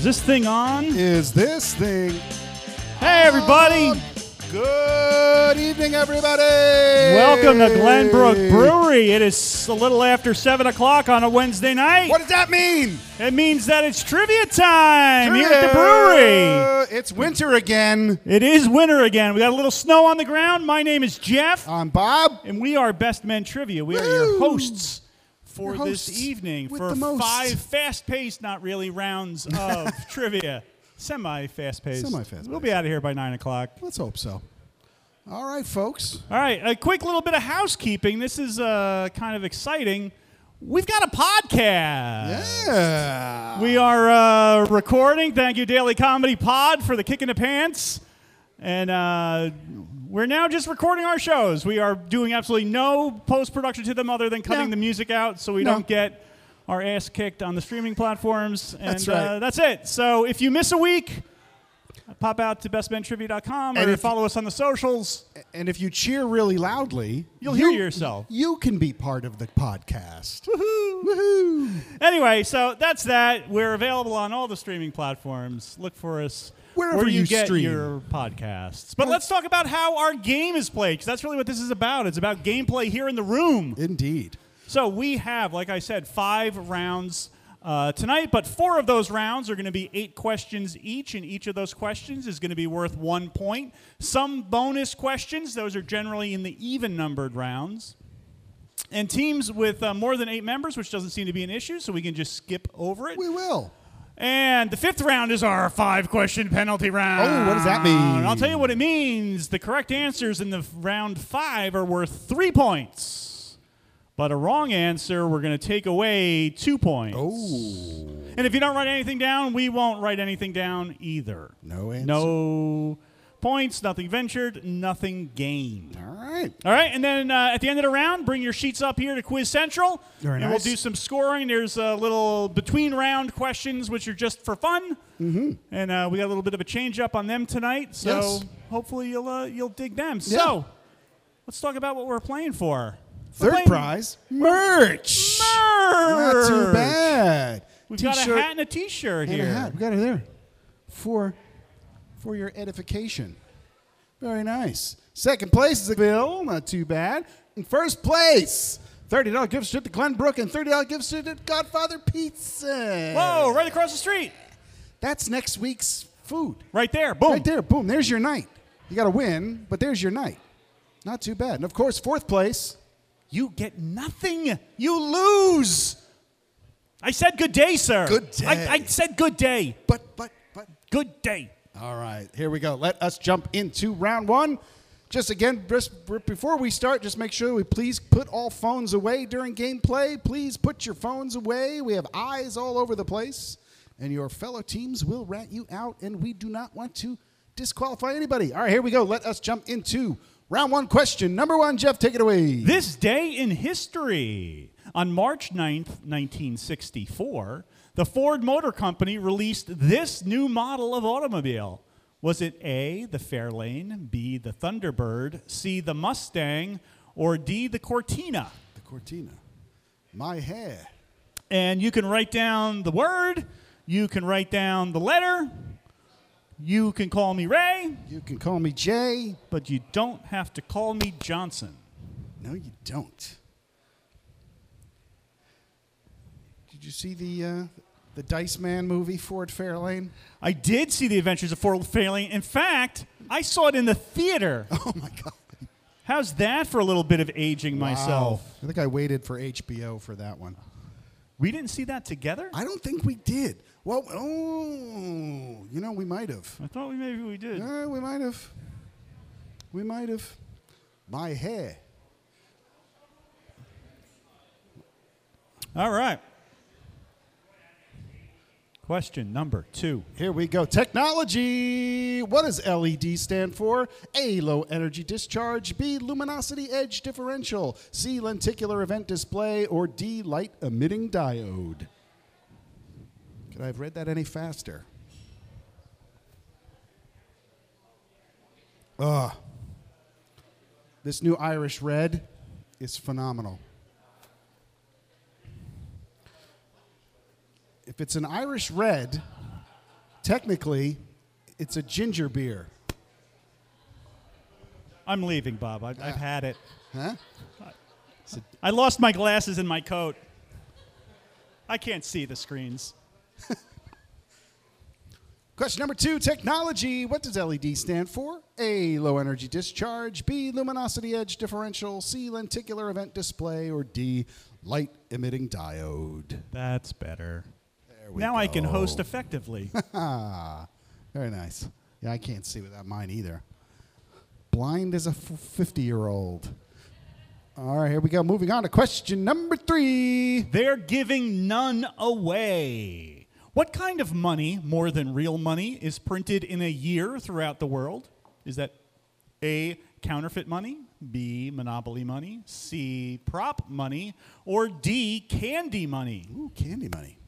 Is this thing on? Is this thing? Hey, everybody. Good evening, everybody. Welcome to Glenbrook Brewery. It is a little after 7 o'clock on a Wednesday night. What does that mean? It means that it's trivia time here at the brewery. It's winter again. It is winter again. We got a little snow on the ground. My name is Jeff, I'm Bob. and we are Best Men Trivia. We are your hosts for this evening for five fast-paced, not really rounds of trivia. Semi-fast-paced. Semi-fast-paced. We'll be out of here by 9 o'clock. Let's hope so. All right, folks. All right, a quick little bit of housekeeping. This is uh, kind of exciting. We've got a podcast. Yeah. We are uh, recording. Thank you, Daily Comedy Pod, for the kick in the pants. And uh, we're now just recording our shows. We are doing absolutely no post production to them other than cutting No. the music out so we No. don't get our ass kicked on the streaming platforms. And That's uh, right. that's it. So if you miss a week, pop out to bestmentrivia.com And or if- follow us on the socials. and if you cheer really loudly, You'll you- hear yourself. You can be part of the podcast. Woohoo! Woohoo! Anyway, so that's that. We're available on all the streaming platforms. Look for us Wherever where you, you get stream. your podcasts. But let's talk about how our game is played, because that's really what this is about. It's about gameplay here in the room. Indeed. So we have, like I said, five rounds uh, tonight, but four of those rounds are going to be eight questions each, and each of those questions is going to be worth one point. Some bonus questions, those are generally in the even numbered rounds. And teams with uh, more than eight members, which doesn't seem to be an issue, so we can just skip over it. We will. And the fifth round is our five question penalty round. Oh, what does that mean? I'll tell you what it means. The correct answers in the round five are worth three points. But a wrong answer, we're going to take away two points. Oh. And if you don't write anything down, we won't write anything down either. No answer. No points, nothing ventured, nothing gained. All right. All right, and then uh, at the end of the round, bring your sheets up here to Quiz Central, Very and nice. we'll do some scoring. There's a little between round questions, which are just for fun, mm-hmm. and uh, we got a little bit of a change up on them tonight. So Yes. hopefully you'll uh, you'll dig them. So let's talk about what we're playing for. We're Third playing prize merch. Merch. Not too bad. We've got a T-shirt hat and a T-shirt and here. a hat. We got it there for for your edification. Very nice. Second place is a bill. Not too bad. In first place, thirty dollar gift certificate to Glenbrook and thirty dollar gift certificate to Godfather Pizza. Whoa! Right across the street, That's next week's food. right there. Boom. Right there. Boom. There's your night. You got to win, but there's your night. Not too bad. And of course, fourth place. You get nothing. You lose. I said good day, sir. Good day. I, I said good day. But but but Good day. All right, here we go. Let us jump into round one. Just again, before we start, just make sure we please put all phones away during gameplay. Please put your phones away. We have eyes all over the place, and your fellow teams will rat you out, and we do not want to disqualify anybody. All right, here we go. Let us jump into round one question. Number one, Jeff, take it away. This day in history. On March 9th, 1964, the Ford Motor Company released this new model of automobile. Was it A, the Fairlane, B, the Thunderbird, C, the Mustang, or D, the Cortina? the Cortina. My hair. And you can write down the word, you can write down the letter, you can call me Ray, You can call me Jay. but you don't have to call me Johnson. No, you don't. Did you see the uh, the Dice Man movie, Ford Fairlane? I did see The Adventures of Ford Fairlane. In fact, I saw it in the theater. Oh my God! How's that for a little bit of aging myself? I think I waited for HBO for that one. We didn't see that together? I don't think we did. Well, oh, you know, we might have. I thought we maybe we did. Uh, we might have. We might have. My hair. All right. Question number two. Here we go. Technology. What does LED stand for? A. Low energy discharge. B. Luminosity edge differential. C. Lenticular event display. Or D. Light emitting diode. Could I have read that any faster? Ugh. This new Irish red is phenomenal. If it's an Irish red, technically, it's a ginger beer. I'm leaving, Bob. I've, I've had it. Huh? I lost my glasses in my coat. I can't see the screens. Question number two technology. What does LED stand for? A. Low energy discharge. B. Luminosity edge differential. C. Lenticular event display. Or D. Light emitting diode. That's better. Now I can host effectively. Very nice. Yeah, I can't see without mine either. Blind as a 50 year old. All right, here we go. Moving on to question number three. They're giving none away. What kind of money, more than real money, is printed in a year throughout the world? Is that A, counterfeit money, B, monopoly money, C, prop money, or D, candy money? Ooh, candy money.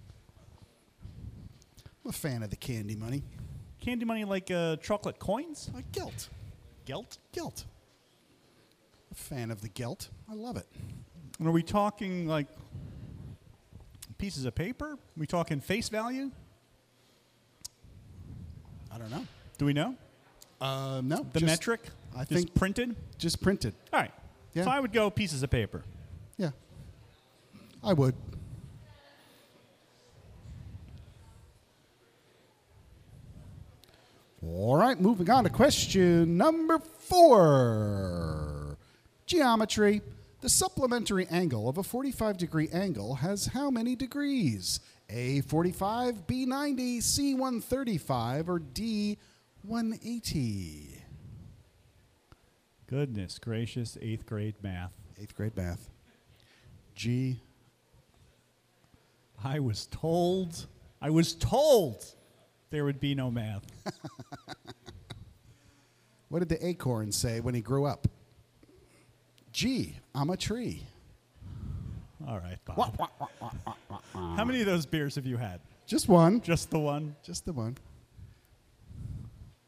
I'm a fan of the candy money. Candy money like uh, chocolate coins? Like gelt. Gelt? Gelt. A fan of the gelt. I love it. And are we talking like pieces of paper? Are we talking face value? I don't know. Do we know? Uh, no. The just- metric? I Just think- printed? Just printed. All right. Yeah. So I would go pieces of paper. Yeah. I would. All right, moving on to question number four. Geometry. The supplementary angle of a 45 degree angle has how many degrees? A 45, B 90, C 135, or D 180? Goodness gracious, eighth grade math. Eighth grade math. G I was told, I was told there would be no math. What did the acorn say when he grew up? Gee, I'm a tree. All right, Bob. How many of those beers have you had? Just one. Just the one? Just the one.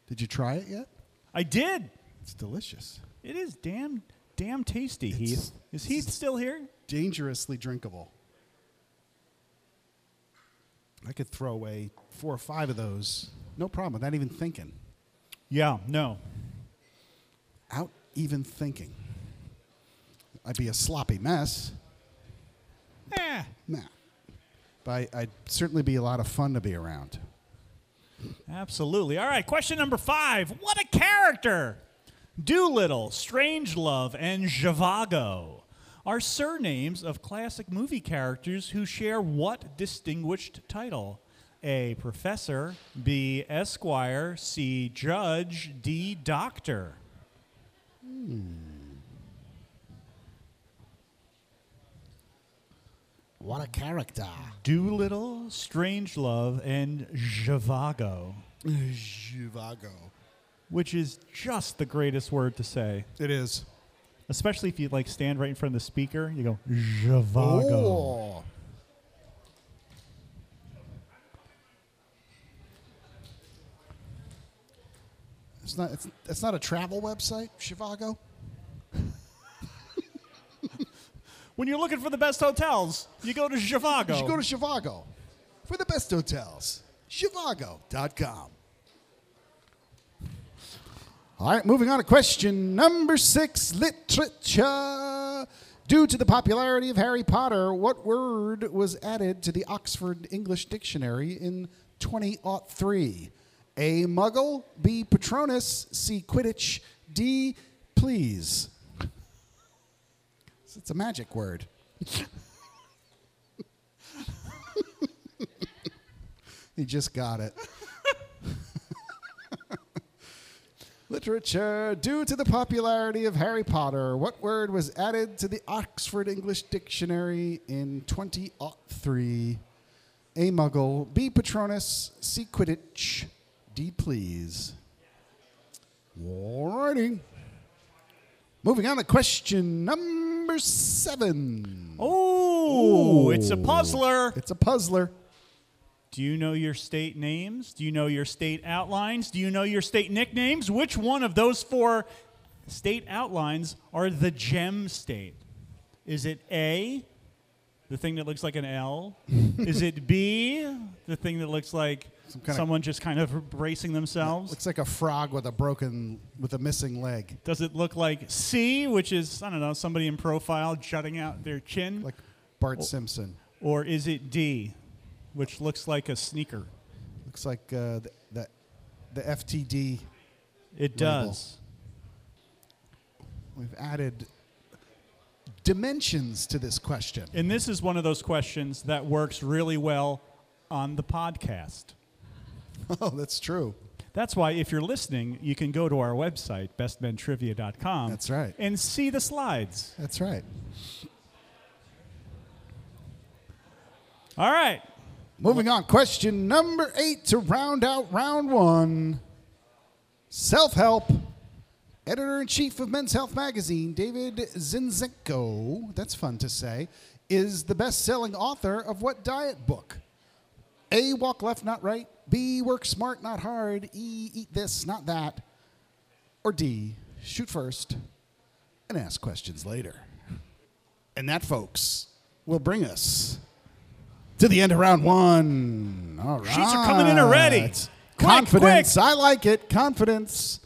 Did you try it yet? I did. It's delicious. It is damn, damn tasty, It's- Heath. Is Heath still here? Dangerously drinkable. I could throw away four or five of those. No problem, without even thinking. Yeah, no. Out even thinking. I'd be a sloppy mess. Eh. Nah. But I, I'd certainly be a lot of fun to be around. Absolutely. All right, question number five. What a character! Doolittle, Strangelove, and Zhivago are surnames of classic movie characters who share what distinguished title? A. Professor, B. Esquire, C. Judge, D. Doctor. Hmm. What a character. Doolittle, Strangelove, and Zhivago, Zhivago. which is just the greatest word to say. It is. Especially if you like stand right in front of the speaker, you go Zhivago. Oh. It's not. It's, it's not a travel website, Chivago. When you're looking for the best hotels, you go to Zhivago. You should go to Chivago for the best hotels. Chivago.com. All right, moving on to question number six literature. Due to the popularity of Harry Potter, what word was added to the Oxford English Dictionary in 2003? A. Muggle, B. Patronus, C. Quidditch, D. Please. It's a magic word. he just got it. Literature. Due to the popularity of Harry Potter, what word was added to the Oxford English Dictionary in 2003? A. Muggle. B. Patronus. C. Quidditch. D. Please. Alrighty. Moving on to question number seven. Oh, it's a puzzler. It's a puzzler. Do you know your state names? Do you know your state outlines? Do you know your state nicknames? Which one of those four state outlines are the gem state? Is it A, the thing that looks like an L? Is it B, the thing that looks like kinda- Someone just kind of bracing themselves. Looks like a frog with a broken, with a missing leg, Does it look like C, which is, I don't know, somebody in profile jutting out their chin? like Bart Simpson. or is it D, which looks like a sneaker? Looks like uh, the, the the FTD. It Label. does. We've added dimensions to this question. And this is one of those questions that works really well on the podcast. Oh, that's true. That's why, if you're listening, you can go to our website, bestmentrivia.com. That's right. And see the slides. That's right. All right. Moving on, question number eight to round out round one. Self help. Editor in chief of Men's Health Magazine, David Zinczenko, that's fun to say, is the best selling author of what diet book? A. Walk left, not right. B. Work smart, not hard. E. Eat this, not that. Or D. Shoot first and ask questions later. And that, folks, will bring us to the end of round one. All right. Sheets are coming in already. Quick, Confidence. I like it. Confidence.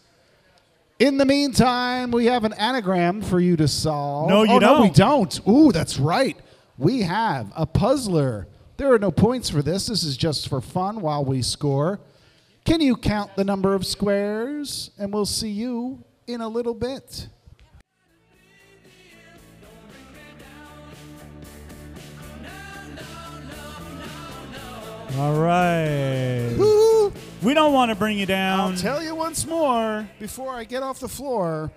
In the meantime, we have an anagram for you to solve. No, you oh, No, we don't. don't. Ooh, that's right. We have a puzzler. There are no points for this. This is just for fun while we score. Can you count the number of squares? And we'll see you in a little bit. All right. Woo! We don't want to bring you down. I'll tell you once more before I get off the floor.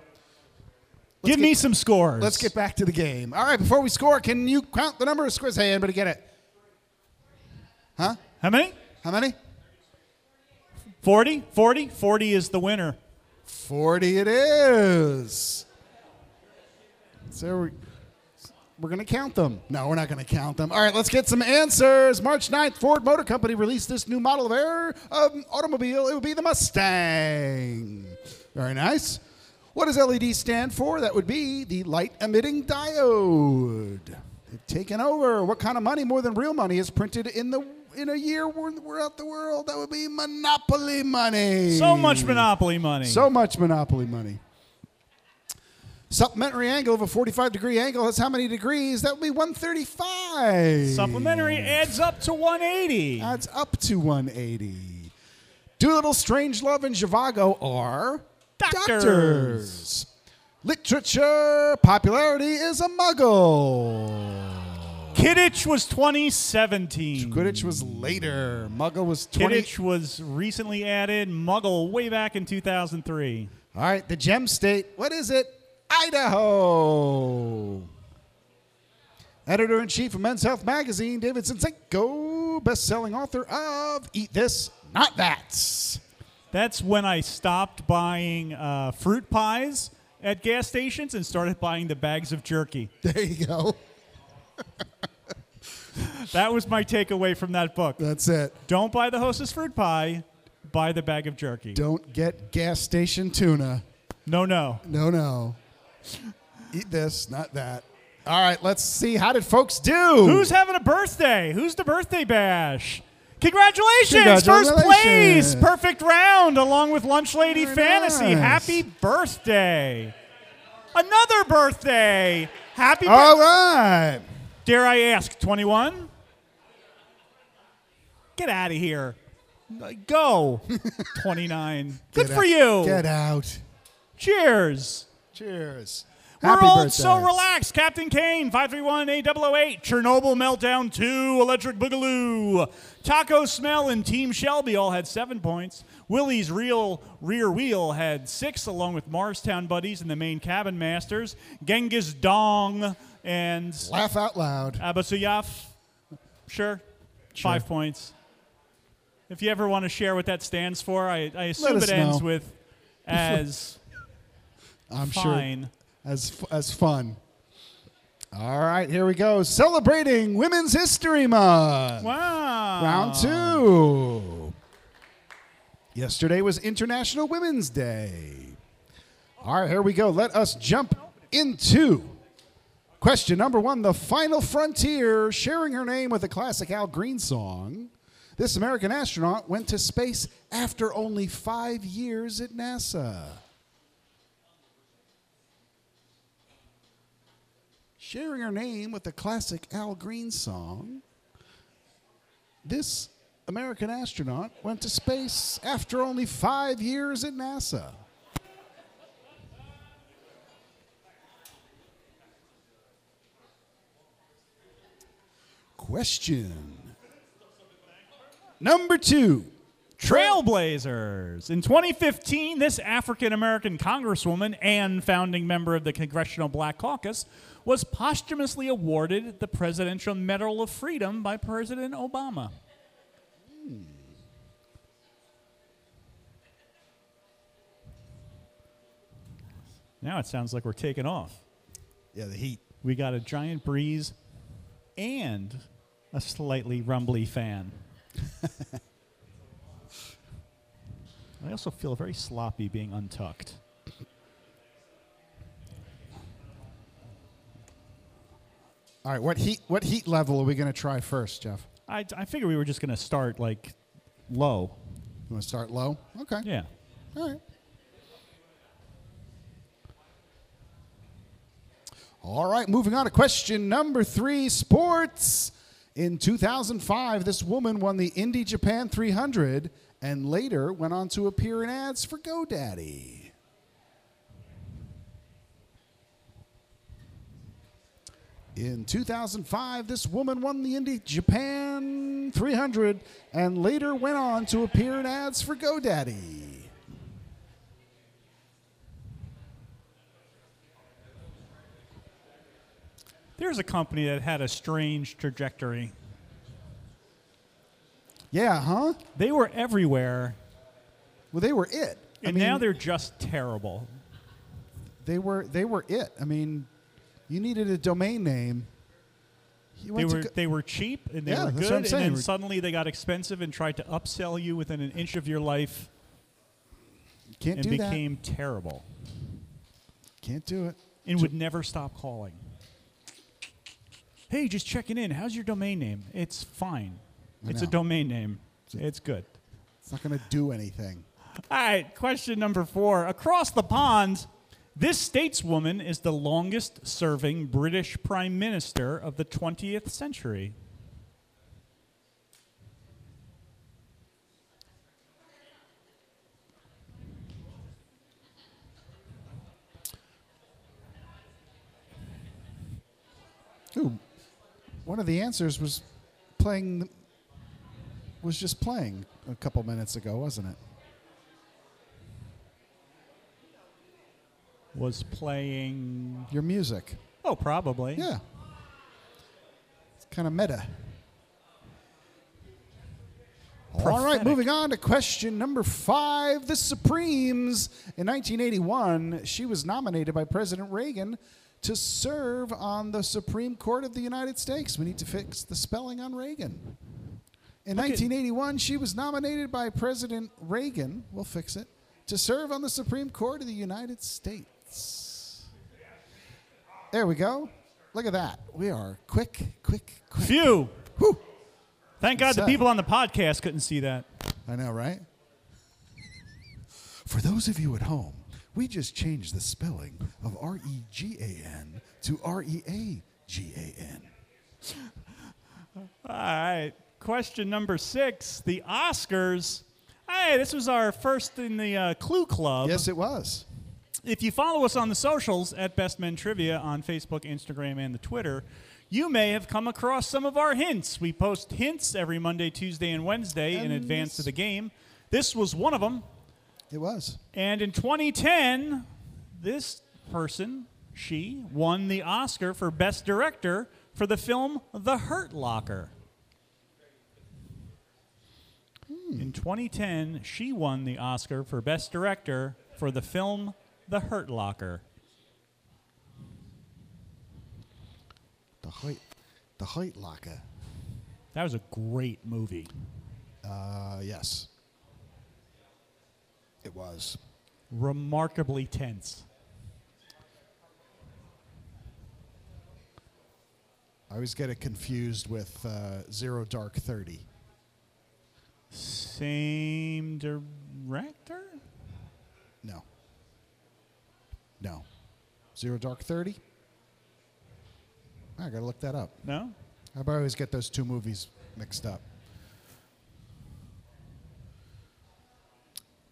Give get- me some scores. Let's get back to the game. All right, before we score, can you count the number of squares? Hey, anybody get it? Huh? How many? How many? 40? 40? 40 is the winner. 40 it is. So we, we're going to count them. No, we're not going to count them. All right, let's get some answers. March 9th, Ford Motor Company released this new model of air um, automobile. It would be the Mustang. Very nice. What does LED stand for? That would be the light emitting diode. They've taken over. What kind of money, more than real money, is printed in the in a year we're, we're out the world? That would be monopoly money. So much monopoly money. So much monopoly money. Supplementary angle of a 45 degree angle has how many degrees? That would be 135. Supplementary adds up to 180. Adds up to 180. Doolittle, Strangelove, and Zhivago are Doctors. doctors. Literature popularity is a muggle. Quidditch was 2017. Quidditch was later. Muggle was 20. Quidditch was recently added. Muggle way back in 2003. All right, the gem state. What is it? Idaho. Editor in chief of Men's Health Magazine, David Zinczenko, best selling author of Eat This, Not That. That's when I stopped buying uh, fruit pies at gas stations and started buying the bags of jerky. There you go. That was my takeaway from that book. That's it. Don't buy the hostess fruit pie, buy the bag of jerky. Don't get gas station tuna. No, no. No, no. Eat this, not that. All right, let's see. How did folks do? Who's having a birthday? Who's the birthday bash? Congratulations! First place! Perfect round along with Lunch Lady Very Fantasy. nice. Happy birthday! Another birthday! Happy All birthday! right. Dare I ask, 21? Get out of here. Go. 29. Good Get for you. Get out. Cheers. Cheers. Happy We're all birthday. so relaxed. Captain Kane, 531 A008. Chernobyl Meltdown 2. Electric Boogaloo. Taco Smell and Team Shelby all had seven points. Willie's Real Rear Wheel had six, along with Morristown Buddies and the main cabin masters. Genghis Dong and Laugh out loud. Abasuyaf. Sure. sure. Five points. If you ever want to share what that stands for, I, I assume it ends with as I'm fine. sure as as fun. All right, here we go. Celebrating Women's History Month. Wow. Round two. Yesterday was International Women's Day. All right, here we go. Let us jump into question number one The Final Frontier, sharing her name with a classic Al Green song, This American astronaut went to space after only five years at NASA. Sharing her name with the classic Al Green song, this American astronaut went to space after only five years at NASA. Question number two. Trailblazers. In 2015, this African American Congresswoman and founding member of the Congressional Black Caucus was posthumously awarded the Presidential Medal of Freedom by President Obama. Hmm. Now it sounds like we're taking off. Yeah, the heat. We got a giant breeze and a slightly rumbly fan. I also feel very sloppy being untucked. All right, what heat what heat level are we going to try first, Jeff? I, I figure we were just going to start like low. You want to start low? Okay. Yeah. All right. All right, moving on to question number three sports. In 2005, this woman won the Indy Japan 300 and later went on to appear in ads for GoDaddy. In 2005, this woman won the Indy Japan 300 and later went on to appear in ads for GoDaddy. There's a company that had a strange trajectory. Yeah, huh? They were everywhere, Well, they were it. I and mean, now they're just terrible. they were they were it. I mean, you needed a domain name. They were they were cheap and they Yeah, were good, and then suddenly they got expensive and tried to upsell you within an inch of your life can't and do became terrible. Can't do it. and would never stop calling. Hey, just checking in. How's your domain name? It's fine. I It's a domain name. It's good. It's not going to do anything. All right, question number four. Across the pond, this stateswoman is the longest serving British prime minister of the 20th century. Ooh, one of the answers was playing. Was just playing a couple minutes ago, wasn't it? Was playing. Your music. Oh, probably. Yeah. It's kind of meta. All right, moving on to question number five. The Supremes. In 1981, she was nominated by President Reagan to serve on the Supreme Court of the United States. We need to fix the spelling on Reagan. In Look at- 1981, she was nominated by President Reagan, we'll fix it, to serve on the Supreme Court of the United States. There we go. Look at that. We are quick, quick, quick. Phew. Whew. Thank God the people on the podcast couldn't see that. I know, right? For those of you at home, we just changed the spelling of R E G A N to R E A G A N. All right. Question number six. The Oscars. Hey, this was our first in the uh, Clue Club. Yes, it was. If you follow us on the socials at Best Men Trivia on Facebook, Instagram, and the Twitter, you may have come across some of our hints. We post hints every Monday, Tuesday, and Wednesday in advance of the game. This was one of them. It was. And in 2010, this person, she, won the Oscar for Best Director for the film The Hurt Locker. Hmm. In 2010, she won the Oscar for Best Director for the film The Hurt Locker. The height, the height locker. That was a great movie. Uh, yes. It was. Remarkably tense. I always get it confused with uh, Zero Dark Thirty. Same director? No. No. Zero Dark Thirty. I gotta look that up. No? I always get those two movies mixed up.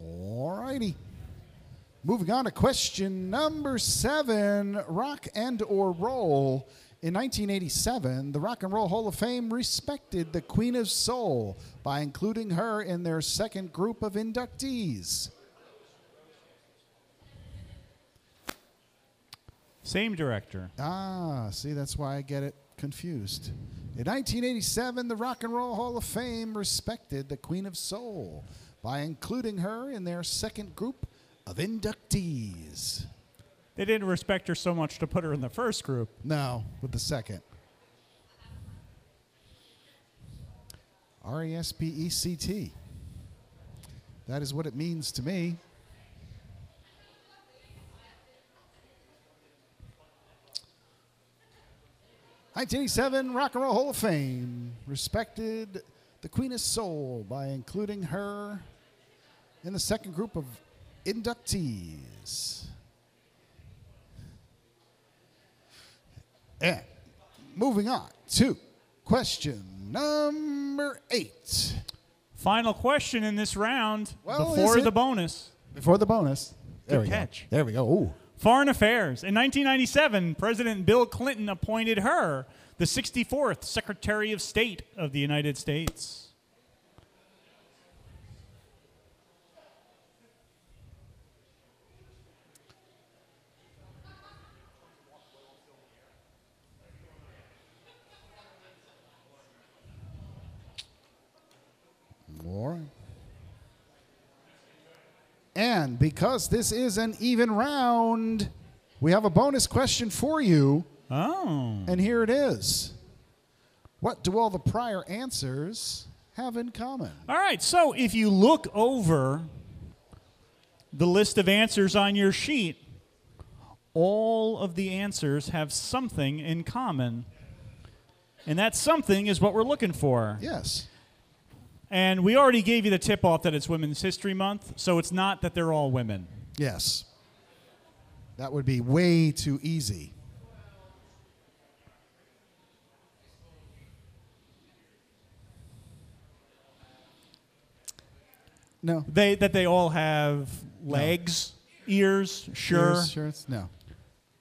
Alrighty. Moving on to question number seven: Rock and or roll. In 1987, the Rock and Roll Hall of Fame respected the Queen of Soul by including her in their second group of inductees. Same director. Ah, see, that's why I get it confused. In 1987, the Rock and Roll Hall of Fame respected the Queen of Soul by including her in their second group of inductees. They didn't respect her so much to put her in the first group. No, with the second. R E S P E C T. That is what it means to me. Nineteen eighty-seven Rock and Roll Hall of Fame respected the Queen of Soul by including her in the second group of inductees. And moving on to question number eight. Final question in this round Well, before the bonus. Before the bonus. There Good we catch. go. There we go. Ooh. Foreign Affairs. In 1997, President Bill Clinton appointed her the 64th Secretary of State of the United States. All right. And because this is an even round, we have a bonus question for you. Oh. And here it is. What do all the prior answers have in common? All right, so if you look over the list of answers on your sheet, all of the answers have something in common. And that something is what we're looking for. Yes. And we already gave you the tip off that it's Women's History Month, so it's not that they're all women. Yes. That would be way too easy. No. They that they all have legs, ears, sure. Ears, shirts? No.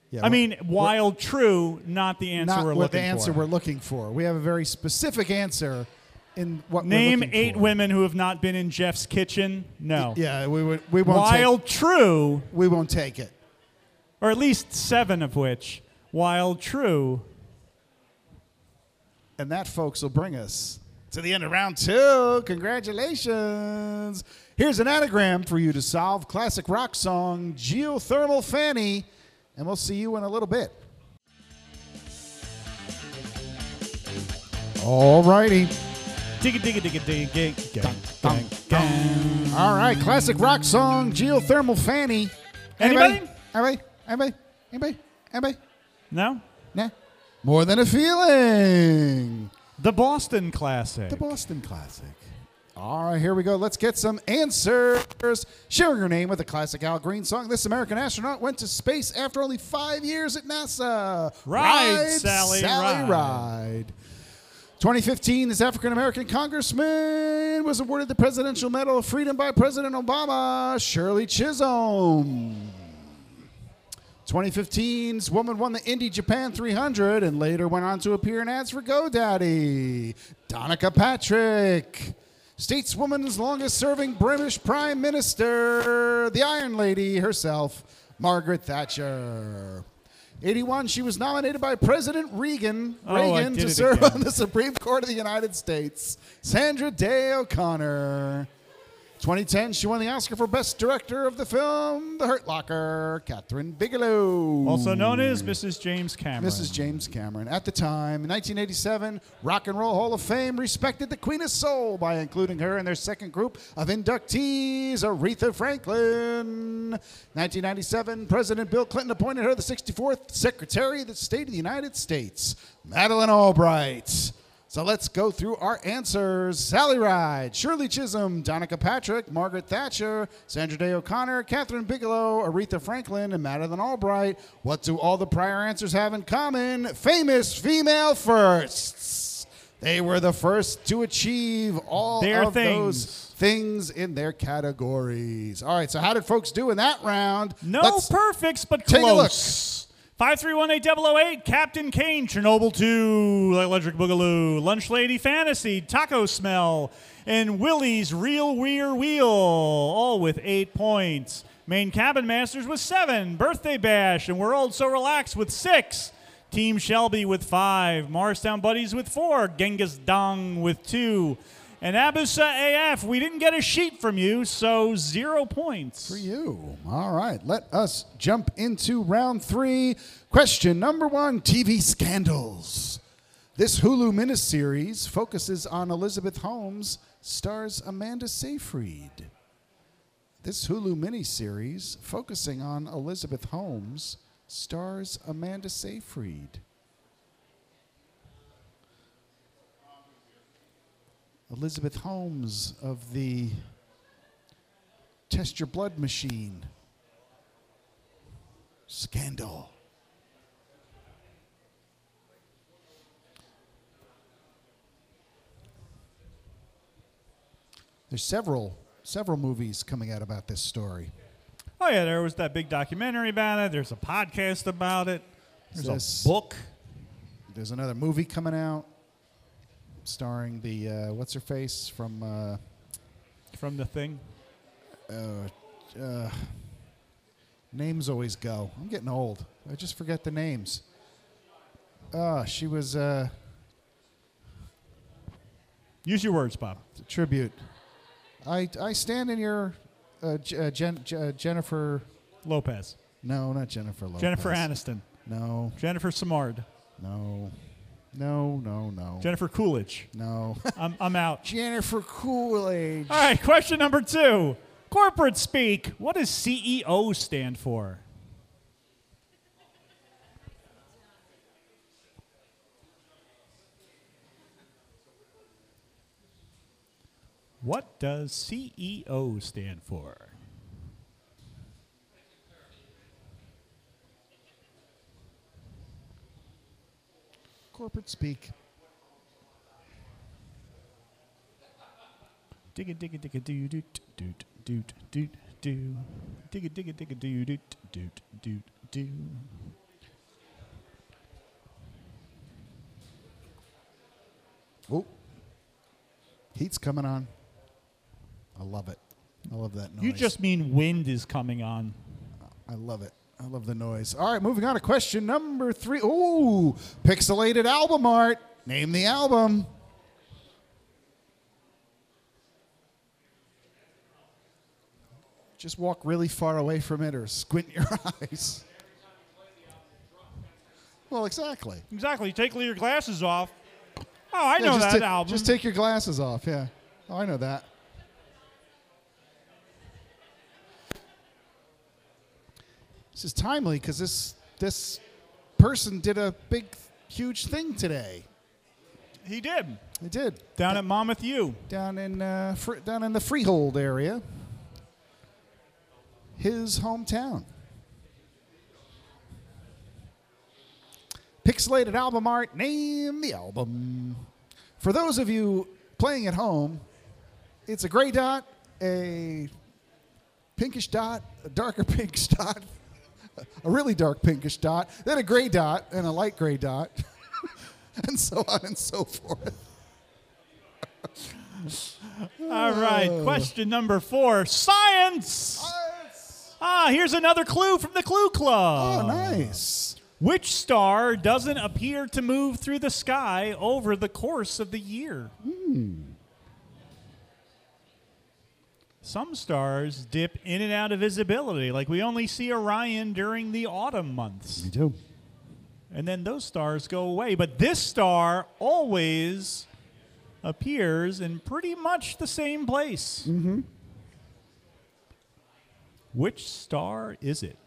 Yeah, I mean, wild true, not the answer not we're what the answer for. we're looking for. We have a very specific answer in what Name eight for. women who have not been in Jeff's kitchen. No. Yeah, we would. We won't Wild true. We won't take it. or at least seven of which. Wild true. And that, folks, will bring us to the end of round two. Congratulations. Here's an anagram for you to solve classic rock song Geothermal Fanny. And we'll see you in a little bit. All righty. Digga digga digga digga gang gang gang gang. All right, classic rock song Geothermal Fanny. Anybody? Anybody? Anybody? Anybody? Anybody? No? Nah. More than a feeling. The Boston Classic. The Boston Classic. All right, here we go. Let's get some answers. Sharing her name with the classic Al Green song, this American astronaut went to space after only five years at NASA. Ride, Sally, ride. ride. 2015, this African American congressman was awarded the Presidential Medal of Freedom by President Obama, Shirley Chisholm. 2015, this woman won the Indy Japan 300 and later went on to appear in ads for GoDaddy. Danica Patrick. Stateswoman's longest serving British Prime Minister, the Iron Lady herself, Margaret Thatcher. 81, she was nominated by President Reagan, Oh, Reagan to serve again. on the Supreme Court of the United States. Sandra Day O'Connor. 2010, she won the Oscar for Best Director of the film The Hurt Locker, Kathryn Bigelow. also known as Mrs. James Cameron. Mrs. James Cameron. At the time, in 1987, Rock and Roll Hall of Fame respected the Queen of Soul by including her in their second group of inductees, Aretha Franklin. 1997, President Bill Clinton appointed her the 64th Secretary of the State of the United States, Madeleine Albright. So let's go through our answers. Sally Ride, Shirley Chisholm, Danica Patrick, Margaret Thatcher, Sandra Day O'Connor, Kathryn Bigelow, Aretha Franklin, and Madeleine Albright. What do all the prior answers have in common? Famous female firsts. They were the first to achieve all Their of things. those things in their categories. All right, so how did folks do in that round? No Let's- perfects, but take a look. close. 5318008, Captain Kane, Chernobyl 2, Electric Boogaloo, Lunch Lady Fantasy, Taco Smell, and Willie's Real Weir Wheel, all with eight points. Main Cabin Masters with seven, Birthday Bash, and We're Old So Relaxed with six. Team Shelby with five, Morristown Buddies with four, Genghis Dong with two, and Abusa AF. We didn't get a sheet from you, so zero points. for you. All right, let us jump into round three. Question number one TV scandals. This Hulu miniseries focuses on Elizabeth Holmes, stars Amanda Seyfried. This Hulu miniseries focusing on Elizabeth Holmes stars Amanda Seyfried. Elizabeth Holmes of the Test Your Blood Machine. Scandal. There's several several movies coming out about this story. Oh yeah, there was that big documentary about it. There's a podcast about it. There's This- a book. There's another movie coming out starring the uh, what's her face from uh, from the thing. uh, uh, names always go. I'm getting old. I just forget the names. Uh, she was uh, Use your words, Bob. a tribute. I, I stand in your uh, J- uh, Jen, J- uh, Jennifer. Lopez. No, not Jennifer Lopez. Jennifer Aniston. No, Jennifer Samard. no, no, no, no, Jennifer Coolidge. no. I'm, I'm out. Jennifer Coolidge. All right, question number two. Corporate speak. What does CEO stand for? What does CEO stand for? Corporate speak. Digga digga digga doo doot doot doot doot doo. Digga digga digga doo doot doot doot doo. Oh, heat's coming on. I love it. I love that noise. You just mean wind is coming on. I love it. I love the noise. All right, moving on to question number three. Ooh, pixelated album art. Name the album. Just walk really far away from it or squint your eyes. Well, exactly. Exactly. Take your glasses off. Oh, I know just that ta- album. Just take your glasses off. Yeah. Oh, I know that. This is timely because this this person did a big, huge thing today. he did. He did Down at Monmouth U. down in uh, fr- down in the Freehold area, his hometown. Pixelated album art. Name the album. For those of you playing at home, it's a gray dot, a pinkish dot, a darker pink dot, a really dark pinkish dot, then a gray dot, and a light gray dot, and so on and so forth. All right. Question number four Science. Ah, here's another clue from the Clue Club. Oh, nice. Which star doesn't appear to move through the sky over the course of the year? Some stars dip in and out of visibility, like we only see Orion during the autumn months. You do. And then those stars go away. But this star always appears in pretty much the same place. Mm-hmm. Which star is it?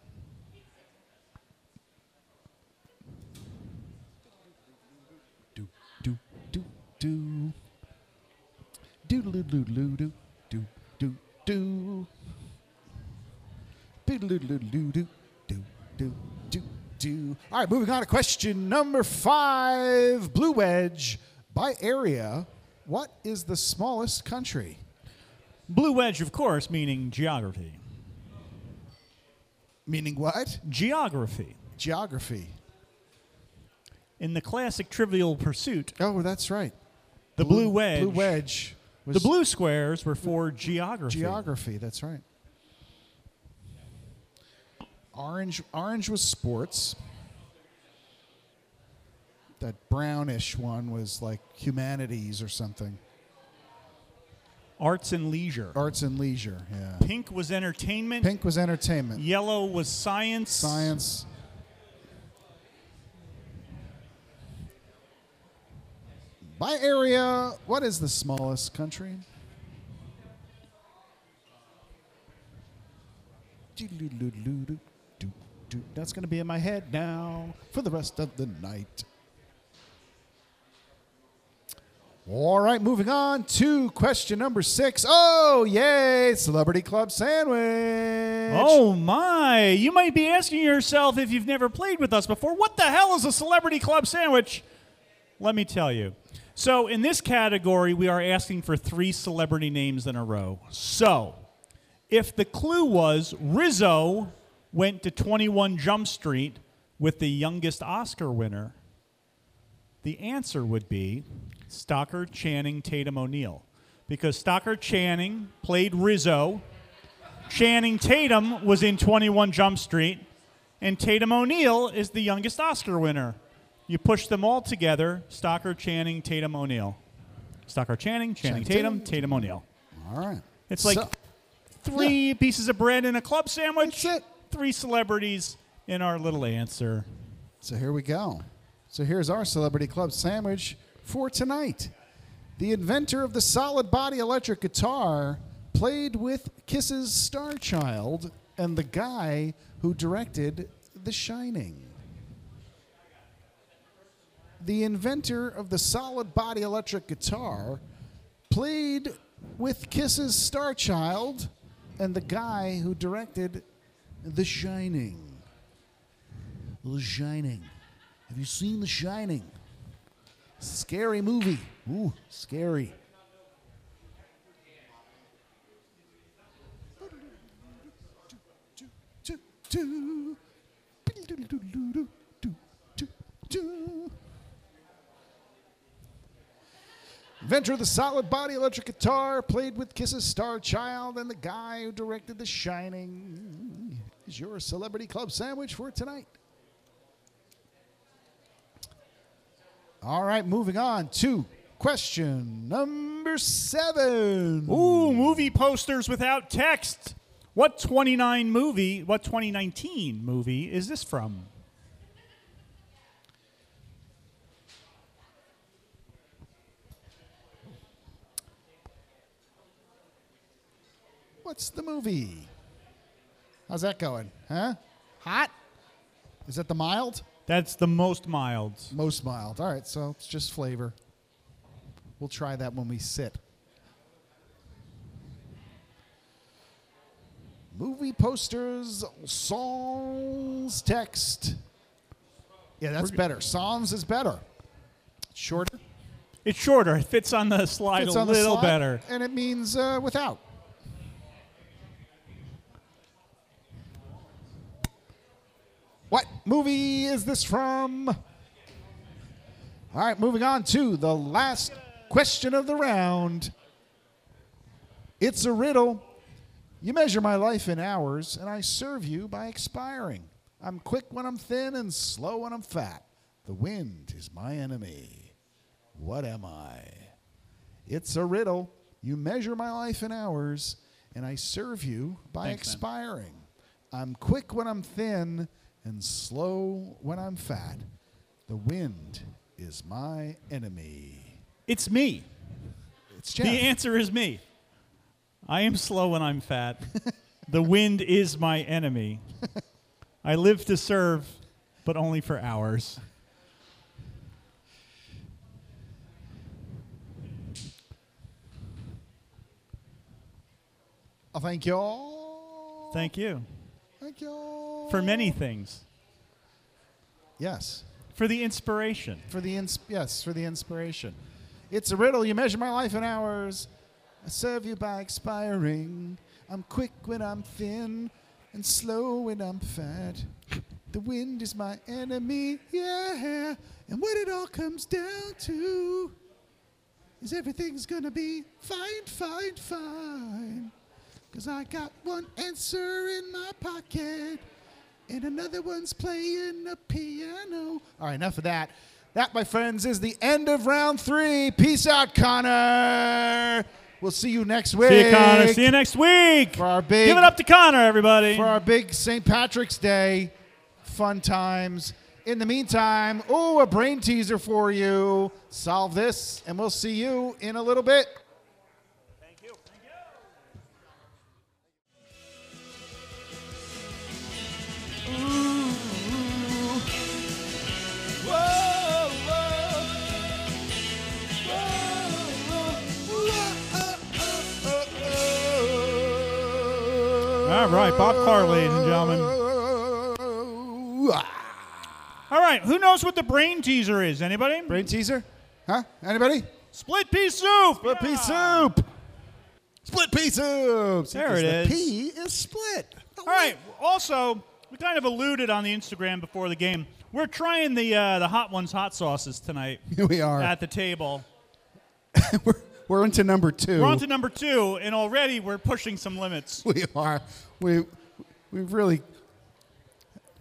Do, do, do, do. Doodle Do do do do do do doo doo doo. All right, moving on to question number five. Blue Wedge. By area, what is the smallest country? Blue wedge, of course, meaning geography. Meaning what? Geography. Geography. In the classic Trivial Pursuit, Oh, that's right. the blue, wedge. Blue wedge. The blue squares were for geography. geography. That's right. Orange. Orange was sports. That brownish one was like humanities or something. Arts and leisure. Arts and leisure. Yeah. Pink was entertainment. Pink was entertainment. Yellow was science. Science. By area, what is the smallest country? That's going to be in my head now for the rest of the night. All right, moving on to question number six. Oh, yay! Celebrity Club Sandwich. Oh my! You might be asking yourself if you've never played with us before, what the hell is a celebrity club sandwich? Let me tell you. So, in this category, we are asking for three celebrity names in a row. So, if the clue was Rizzo went to 21 Jump Street with the youngest Oscar winner, the answer would be Stockard Channing Tatum O'Neal. Because Stockard Channing played Rizzo, Channing Tatum was in 21 Jump Street, and Tatum O'Neal is the youngest Oscar winner. You push them all together Stockard, Channing, Tatum, O'Neal. Stockard, Channing, Channing, Channing Tatum, Tatum. Tatum, O'Neal. All right. It's like So- three pieces of bread in a club sandwich. That's it. Three celebrities in our little answer. So here we go. So here's our Celebrity Club sandwich for tonight. The inventor of the solid body electric guitar played with Kiss's Star Child and the guy who directed The Shining. The inventor of the solid body electric guitar played with Kiss's Star Child and the guy who directed The Shining. The Shining. Have you seen The Shining? Scary movie. Ooh, scary. Inventor of the solid body electric guitar, played with Kiss's Star Child, and the guy who directed The Shining is your celebrity club sandwich for tonight. All right, moving on to question number seven. Ooh, movie posters without text. What 29 movie, what 2019 movie is this from? What's the movie? How's that going? Huh? Hot? Is that the mild? That's the most mild. Most mild. All right, so it's just flavor. We'll try that when we sit. Movie posters, songs, text. Yeah, that's better. Songs is better. Shorter. It's shorter. It fits on the slide Fits a on the little slide, better. And it means uh, without. What movie is this from? All right, moving on to the last question of the round. It's a riddle. You measure my life in hours, and I serve you by expiring. I'm quick when I'm thin and slow when I'm fat. The wind is my enemy. What am I? It's a riddle. You measure my life in hours, and I serve you by Thanks, man. expiring. I'm quick when I'm thin and slow when I'm fat. The wind is my enemy. It's me. It's Jeff. The answer is me. I am slow when I'm fat. the wind is my enemy. I live to serve, but only for hours. I thank y'all. Thank you. Thank you for many things. Yes. For the inspiration. For the ins- yes, for the inspiration. It's a riddle. You measure my life in hours. I serve you by expiring. I'm quick when I'm thin and slow when I'm fat. The wind is my enemy, yeah. And what it all comes down to is everything's gonna be fine, fine, fine. Cause I got one answer in my pocket and another one's playing a piano. All right, enough of that. That, my friends, is the end of round three. Peace out, Connor. We'll see you next week. See you, Connor. See you next week. For our big- Give it up to Connor, everybody. for our big St. Patrick's Day fun times. In the meantime, oh, a brain teaser for you. Solve this, and we'll see you in a little bit. Right, Bob Carr, ladies and gentlemen. All right, who knows what the brain teaser is? Anybody? Brain teaser? Huh? Anybody? Split pea soup. Split pea soup. Split pea soup. See, There it the is. Pea is split. All right. Also, we kind of alluded on the Instagram before the game. We're trying the uh, the hot ones hot sauces tonight Here we are. at the table. we're, we're into number 2 We're on to number two, and already we're pushing some limits. we are. We we've really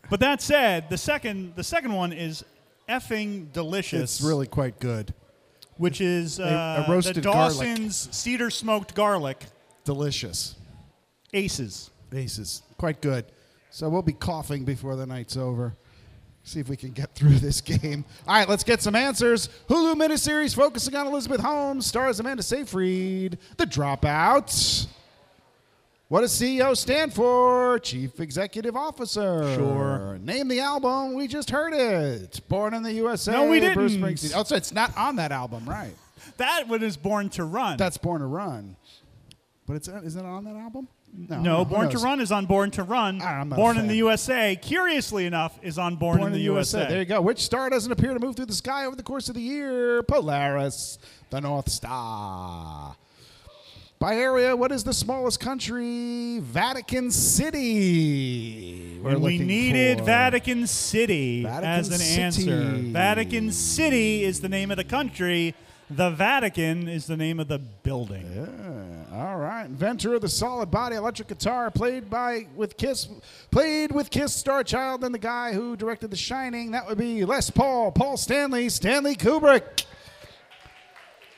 But that said, the second the second one is effing delicious. it's really quite good. which is uh, a roasted the garlic. Dawson's cedar smoked garlic Delicious. aces. Aces. Quite good. So we'll be coughing before the night's over. See if we can get through this game. All right, let's get some answers. Hulu miniseries focusing on Elizabeth Holmes stars Amanda Seyfried. The Dropout. What does CEO stand for? Chief Executive Officer. Sure. Name the album. We just heard it. Born in the USA. No, we didn't. Bruce Springsteen. Oh, so it's not on that album, right? That one is Born to Run. That's Born to Run. But it's isn't it on that album? No, who Born to? Run is on Born to Run. Ah, I'm not Born in the USA, curiously enough, is on Born, in the, USA. There you go. Which star doesn't appear to move through the sky over the course of the year? Polaris, the North Star. By area, what is the smallest country? Vatican City. We're we needed for- Vatican City Vatican as an City. answer. Vatican City is the name of the country. The Vatican is the name of the building. Yeah, all right. Inventor of the solid body electric guitar, played by with Kiss, played with Kiss Star Child, and the guy who directed The Shining. That would be Les Paul, Paul Stanley, Stanley Kubrick.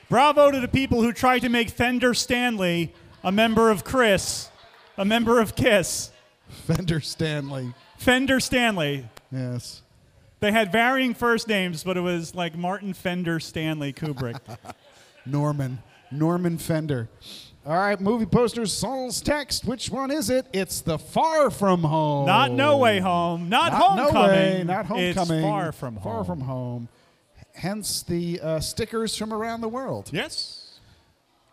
Bravo to the people who tried to make Fender Stanley a member of Chris, a member of Kiss. Fender Stanley. Fender Stanley. Yes. They had varying first names, but it was like Martin Fender Stanley Kubrick. Norman. Norman Fender. All right, movie posters, songs, text. Which one is it? It's the Far From Home. Not No Way Home, not, Not Homecoming. No Way, not Homecoming. It's Far From Home. Far From Home. Hence the uh, stickers from around the world. Yes.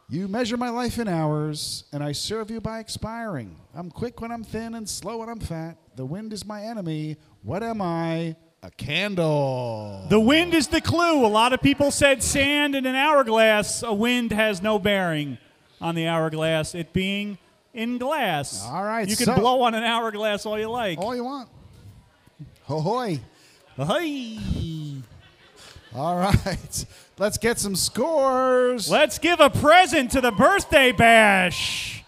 You measure my life in hours, and I serve you by expiring. I'm quick when I'm thin and slow when I'm fat. The wind is my enemy. What am I? A candle. The wind is the clue. A lot of people said sand in an hourglass. A wind has no bearing on the hourglass, it being in glass. All right, You can so- blow on an hourglass all you like. All you want. Ahoy. Ahoy. All right. Let's get some scores. Let's give a present to the birthday bash.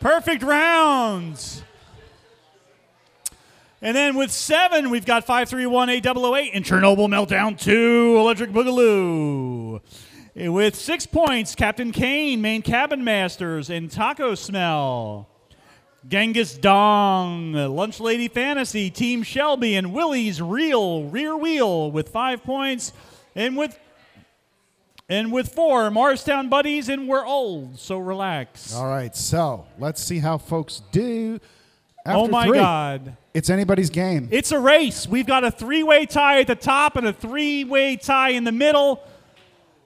Perfect rounds. And then with seven, we've got 531 8008 and Chernobyl Meltdown 2 Electric Boogaloo. With six points, Captain Kane, Main Cabin Masters, and Taco Smell. Genghis Dong, Lunch Lady Fantasy, Team Shelby, and Willie's Real Rear Wheel with five points. And with and with four, Morristown Buddies, and we're old, so relax. All right. So let's see how folks do. oh my three. God. It's anybody's game. It's a race. We've got a three way tie at the top and a three way tie in the middle.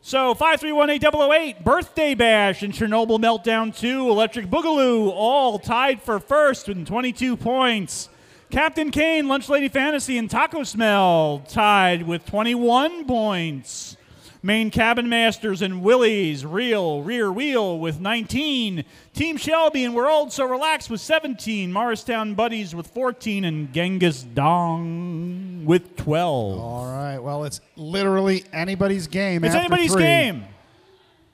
So 5318008, Birthday Bash and Chernobyl Meltdown 2, Electric Boogaloo, all tied for first with 22 points. Captain Kane, Lunch Lady Fantasy, and Taco Smell tied with 21 points. Main Cabin Masters and Willie's Real Rear Wheel with 19. Team Shelby and We're Old So Relaxed with 17. Morristown Buddies with 14. And Genghis Dong with 12. All right. Well, it's literally anybody's game. it's anybody's three. game.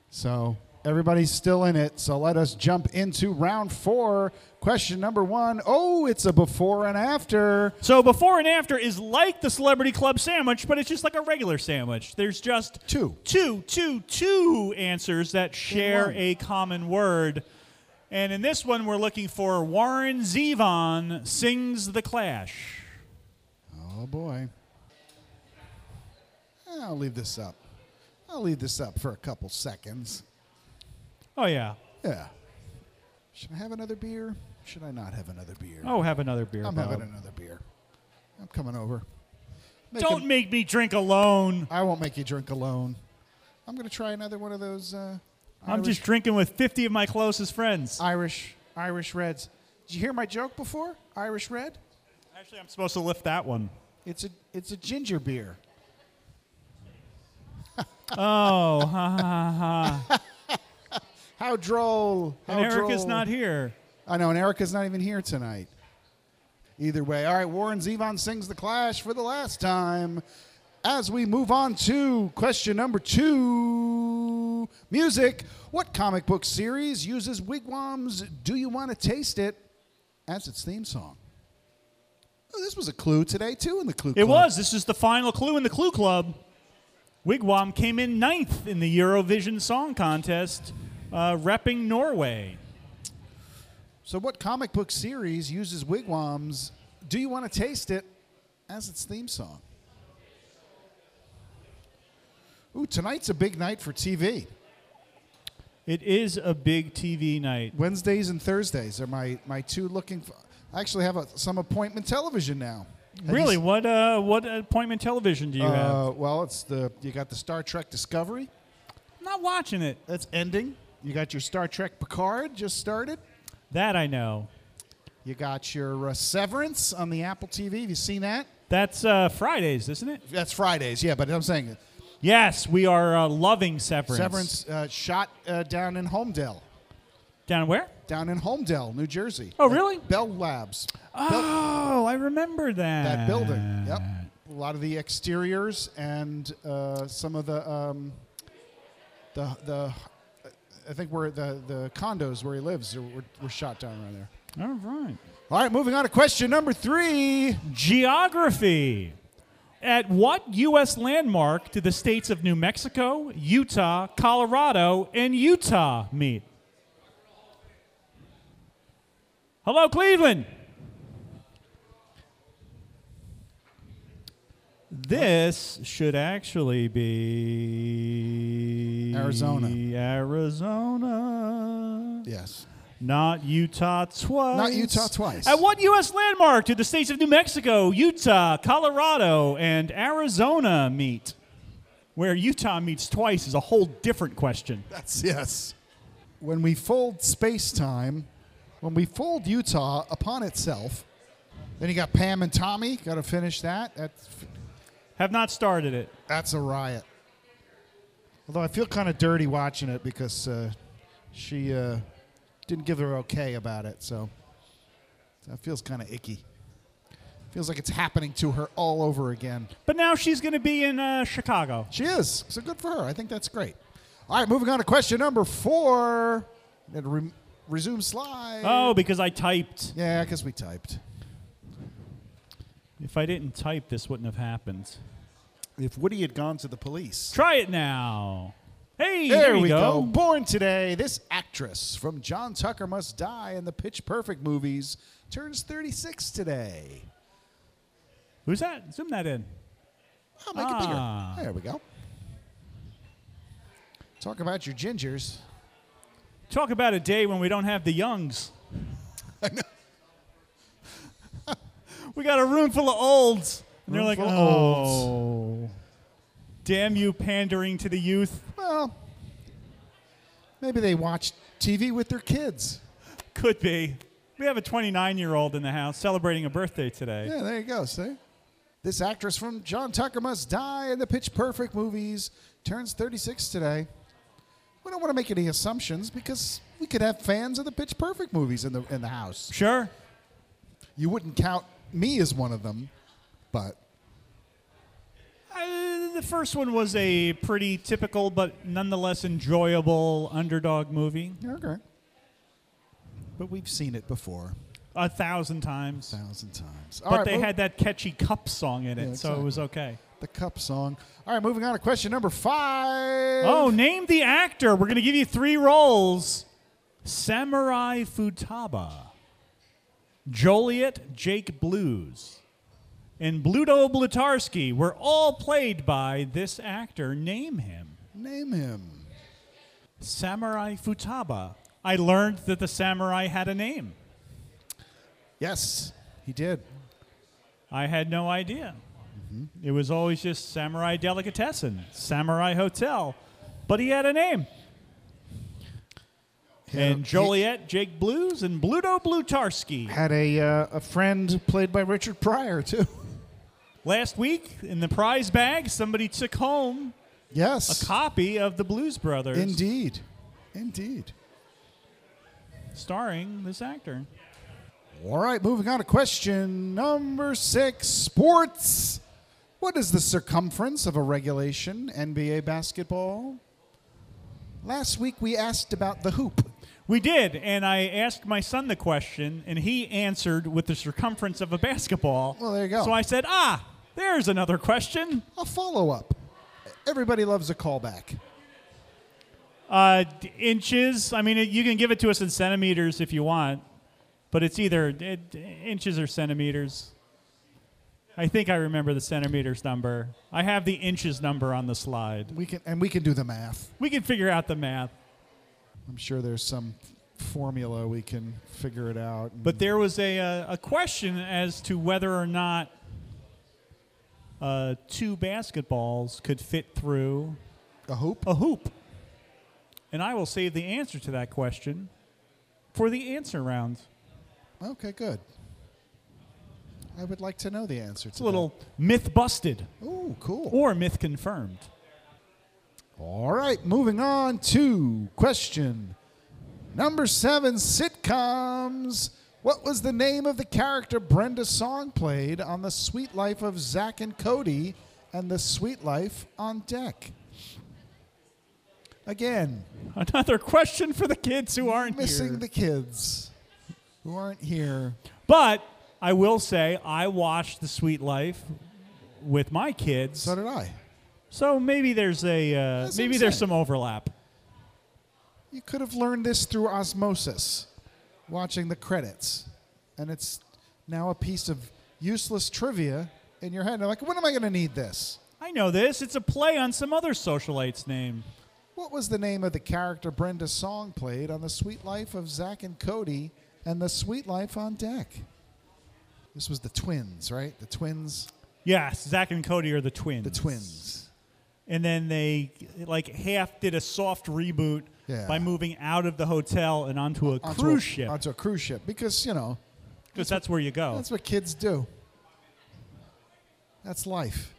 So everybody's still in it. So let us jump into round four. Question number one. Oh, it's a before and after. So before and after is like the Celebrity Club sandwich, but it's just like a regular sandwich. There's just Two. two, two, two answers that share a common word. And in this one, we're looking for Warren Zevon sings the Clash. Oh boy. I'll leave this up. I'll leave this up for a couple seconds. Oh yeah. Yeah. Should I have another beer? Should I not have another beer? Oh, have another beer. I'm Bob. having another beer. I'm coming over. Make Don't a- make me drink alone. I won't make you drink alone. I'm going to try another one of those. Uh, I'm Irish, just drinking with 50 of my closest friends. Irish Irish Reds. Did you hear my joke before? Irish Red. Actually, I'm supposed to lift that one. It's a it's a ginger beer. Oh, ha ha ha. How droll! How And Eric is droll. not here. I know, and Erica's not even here tonight. Either way, all right. Warren Zevon sings the Clash for the last time. As we move on to question number two, music. What comic book series uses Wig Wam's "Do You Want to Taste It" as its theme song? Oh, this was a clue today too in the clue. It was. This is the final clue in the Clue Club. Wigwam came in ninth in the Eurovision Song Contest, uh, repping Norway. So, what comic book series uses Wig Wam's Do You Want to Taste It as its theme song? Ooh, tonight's a big night for TV. It is a big TV night. Wednesdays and Thursdays are my, my two looking for. I actually have a, some appointment television now. Have Really, what uh, what appointment television do you have? Uh, well, it's the you got the Star Trek Discovery I'm not watching it. that's ending. You got your Star Trek Picard just started. That I know. You got your uh, Severance on the Apple TV. Have you seen that? That's uh, Fridays, isn't it? That's Fridays, yeah. But I'm saying Yes, we are uh, loving Severance. Severance uh, shot uh, down in Holmdel. Down where? down in Holmdel, New Jersey. Oh, really? Bell Labs. Bell- Oh, I remember that. that building. Yep. A lot of the exteriors and uh, some of the um, the the I think where the the condos where he lives were, were shot down around there. All right. All right, moving on to question number three. Geography. At what U.S. landmark do the states of New Mexico, Utah, Colorado, and Utah meet? Hello, Cleveland. This should actually be Arizona. Arizona. Yes. Not Utah twice. Not Utah twice. At what U.S. landmark do the states of New Mexico, Utah, Colorado, and Arizona meet? Where Utah meets twice is a whole different question. That's yes. When we fold space time, when we fold Utah upon itself, then you got Pam and Tommy. Got to finish that. That's Have not started it. That's a riot. Although I feel kind of dirty watching it because uh, she uh, didn't give her okay about it, so that feels kind of icky. Feels like it's happening to her all over again. But now she's going to be in uh, Chicago. She is, so good for her. I think that's great. All right, moving on to question number four. And re- resume slide. Oh, because I typed. yeah, because we typed. If I didn't type, this wouldn't have happened. If Woody had gone to the police. Try it now. Hey, There, there, we go. go. Born today, this actress from John Tucker Must Die and the Pitch Perfect movies turns 36 today. Who's that? Zoom that in. I'll make Ah. it bigger. There we go. Talk about your gingers. Talk about a day when we don't have the youngs. we got a room full of olds. And they're like, of oh. Damn you, pandering to the youth. Well, maybe they watch TV with their kids. Could be. We have a 29 year old in the house celebrating a birthday today. Yeah, there you go. See? This actress from John Tucker Must Die in the Pitch Perfect movies turns 36 today. We don't want to make any assumptions because we could have fans of the Pitch Perfect movies in the in the house. Sure. You wouldn't count me as one of them, but Uh, the first one was a pretty typical but nonetheless enjoyable underdog movie. okay. But we've seen it before A thousand times. a thousand times. All But right, they move- had that catchy cup song in it, Yeah, so it was okay. the cup song. All right, moving on to question number five. Oh, name the actor. We're going to give you three roles Samurai Futaba, Joliet Jake Blues, and Bluto Blutarsky were all played by this actor. Name him. name him. Samurai Futaba. I learned that the samurai had a name. Yes, he did. I had no idea. It was always just Samurai Delicatessen, Samurai Hotel, but he had a name. And He- Joliet, Jake Blues, and Bluto Blutarsky. had a uh, a friend played by Richard Pryor too. Last week in the prize bag, somebody took home Yes, a copy of the Blues Brothers, indeed, indeed. starring this actor. All right, moving on to question number six: sports. What is the circumference of a regulation NBA basketball? Last week we asked about the hoop. We did, and I asked my son the question, and he answered with the circumference of a basketball. Well, there you go. So I said, ah, there's another question. A follow up. Everybody loves a callback. Uh, inches. I mean, it, you can give it to us in centimeters if you want, but it's either it, inches or centimeters. I think I remember the centimeters number. I have the inches number on the slide. We can and we can do the math. We can figure out the math. I'm sure there's some formula we can figure it out. But there was a, uh, a question as to whether or not uh, two basketballs could fit through a hoop. a hoop. And I will save the answer to that question for the answer round. Okay, good. I would like to know the answer It's a little myth busted. Ooh, cool. or myth confirmed. All right, moving on to question number seven sitcoms. What was the name of the character Brenda Song played on The Suite Life of Zack and Cody and The Suite Life on Deck? Again, Another question for the kids who aren't missing here. the kids who aren't here. but I will say I watched The Suite Life with my kids, So did I. so maybe there's a uh, maybe there's some overlap. You could have learned this through osmosis, watching the credits. And it's now a piece of useless trivia in your head. You're like, when am I going to need this? I know this. It's a play on some other socialite's name. What was the name of the character Brenda Song played on The Suite Life of Zack and Cody and The Suite Life on Deck? This was the twins, right? The twins. Yes, Zack and Cody are the twins. The twins. And then they like half did a soft reboot Yeah. by moving out of the hotel and onto a Onto cruise a, ship Onto a cruise ship. Because, you know, because that's where you go. that's what kids do. That's life.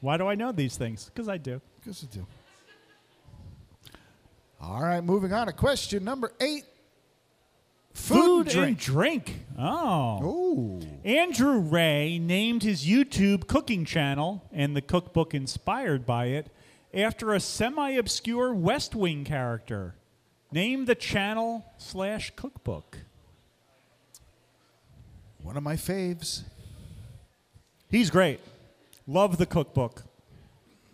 Why do I know these things? Because I do. Because you do. All right, moving on to question number eight. Food, and drink. drink. Oh. Ooh. Andrew Rea named his YouTube cooking channel and the cookbook inspired by it after a semi-obscure West Wing character. Name the channel slash cookbook. One of my faves. He's great. Love the cookbook.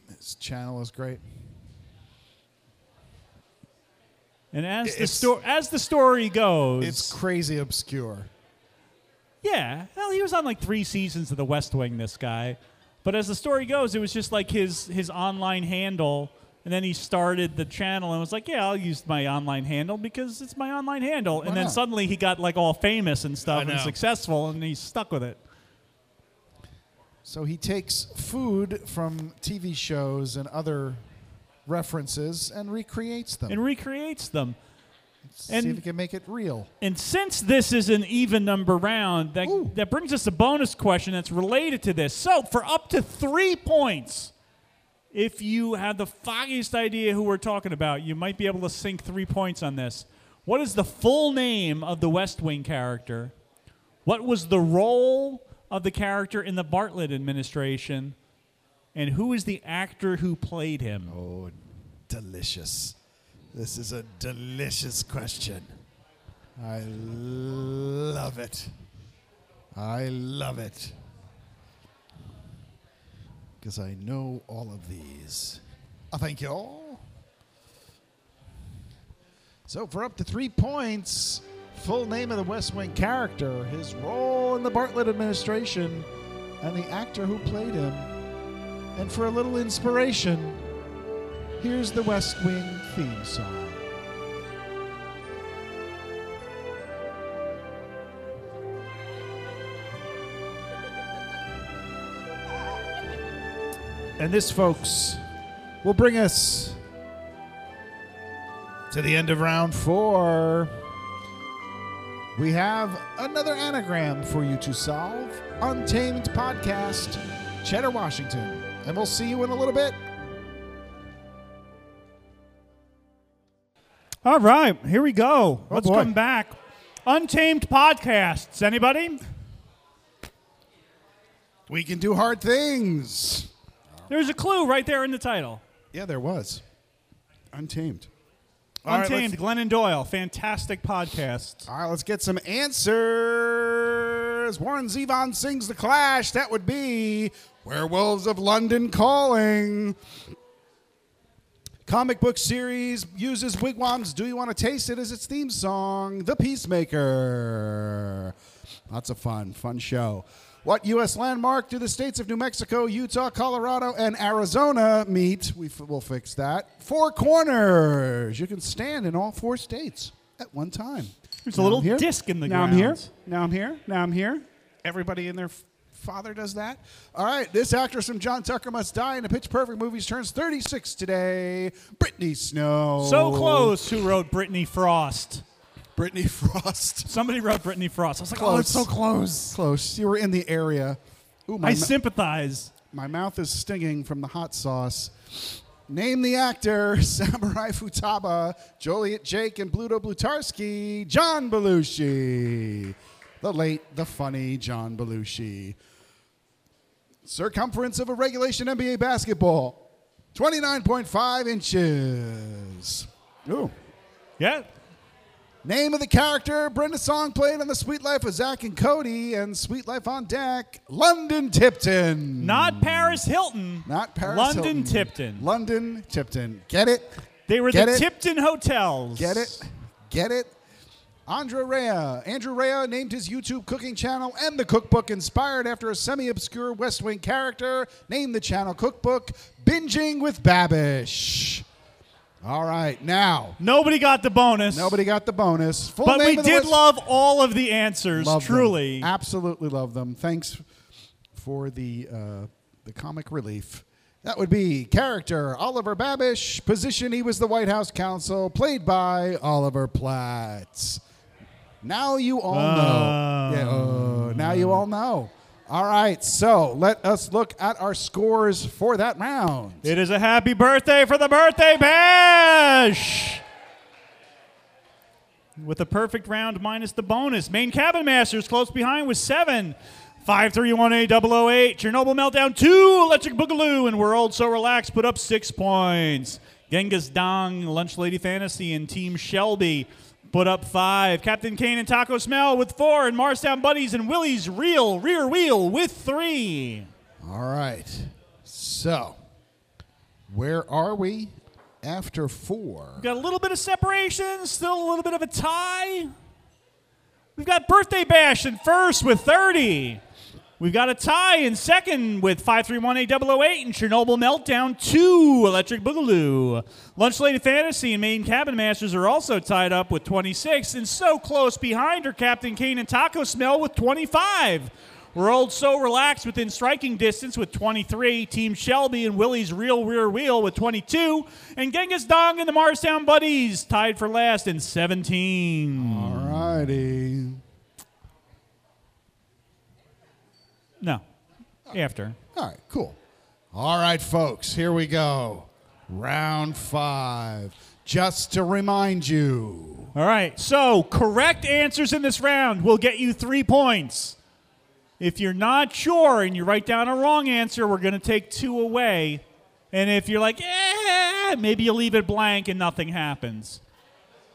This channel is great. And as the sto- as the story goes, It's crazy obscure. yeah. Well, he was on like three seasons of The West Wing. This guy, but as the story goes, it was just like his his online handle, and then he started the channel and was like, "Yeah, I'll use my online handle because it's my online handle." and then not? suddenly he got like all famous and stuff and know. successful, and he's stuck with it. So he takes food from TV shows and other references and recreates them. and recreates them. See and- if he can make it real. And since this is an even number round, that, Ooh. that brings us a bonus question that's related to this. So, for up to three points, if you have the foggiest idea who we're talking about, you might be able to sink three points on this. What is the full name of the West Wing character? What was the role of the character in the Bartlet administration? And who is the actor who played him? Oh, delicious. This is a delicious question. I love it. I love it. Because I know all of these. Oh, thank you all. So, for up to three points, full name of the West Wing character, his role in the Bartlet administration, and the actor who played him. And for a little inspiration, Here's the West Wing theme song. And this, folks, will bring us to the end of round four. We have another anagram for you to solve Untamed Podcast, Cheddar, Washington. And we'll see you in a little bit. All right, here we go. Oh, Let's boy. come back. Untamed podcasts. Anybody? We can do hard things. There's a clue right there in the title. Yeah, there was. Untamed. All right, Untamed, let's- Glennon Doyle. Fantastic podcast. All right, let's get some answers. Warren Zevon sings The Clash. That would be Werewolves of London Calling. Comic book series uses Wig Wam's Do You Want to Taste It as its theme song, The Peacemaker. Lots of fun, fun show. What U.S. landmark do the states of New Mexico, Utah, Colorado, and Arizona meet? We f- will fix that. Four corners. You can stand in all four states at one time. There's a little disc in the now I'm here. Now I'm here. Now I'm here. Everybody in their f- father does that. All right. This actress from John Tucker Must Die in the Pitch Perfect movies turns 36 today. Brittany Snow. So close. Who wrote Brittany Frost? Brittany Frost. Somebody wrote Brittany Frost. I was like, oh, it's so close. Close. You were in the area. Ooh, my, I sympathize. my mouth is stinging from the hot sauce. Name the actor, Samurai Futaba, Joliet Jake, and Bluto Blutarsky, John Belushi. The late, the funny John Belushi. Circumference of a regulation NBA basketball, 29.5 inches. Ooh. Yeah. Name of the character Brenda Song played on The Suite Life of Zack and Cody and Suite Life on Deck, London Tipton. Not Paris Hilton. Not Paris London Hilton. Tipton. London Tipton. Get it? They were Get the it? Tipton hotels. Get it? Get it? Andrew Rea. Andrew Rea named his YouTube cooking channel and the cookbook inspired after a semi obscure West Wing character. Named the channel Cookbook Binging with Babish. All right, now, Nobody got the bonus. nobody got the bonus. Full But name we of the did love all of the answers. Love them. truly. Absolutely love them. Thanks for the uh, the comic relief. That would be character Oliver Babish. Position he was the White House counsel, played by Oliver Platt. Now you all know. Yeah, uh, now you all know. All right, so let us look at our scores for that round. It is a happy birthday for the birthday bash. With a perfect round minus the bonus. Main cabin masters close behind with seven. 5318 008. Chernobyl Meltdown 2. Electric Boogaloo and World So Relaxed put up six points. Genghis Dong, Lunch Lady Fantasy, and Team Shelby put up five. Captain Kane and Taco Smell with four. And Morristown Buddies and Willie's Real Rear Wheel with three. All right, so where are we after four? Got a little bit of separation, still a little bit of a tie. We've got Birthday Bash in first with 30. We've got a tie in second with 5318008 and Chernobyl Meltdown 2, Electric Boogaloo. Lunch Lady Fantasy and Main Cabin Masters are also tied up with 26, and so close behind are Captain Kane and Taco Smell with 25. We're also relaxed within striking distance with 23. Team Shelby and Willie's Real Rear Wheel with 22. And Genghis Dong and the Morristown Buddies tied for last in 17. All righty. No. After. All right, cool. All right, folks, here we go. Round five. Just to remind you. All right. So, correct answers in this round will get you three points. If you're not sure and you write down a wrong answer, we're going to take two away. And if you're like, eh, maybe you leave it blank and nothing happens.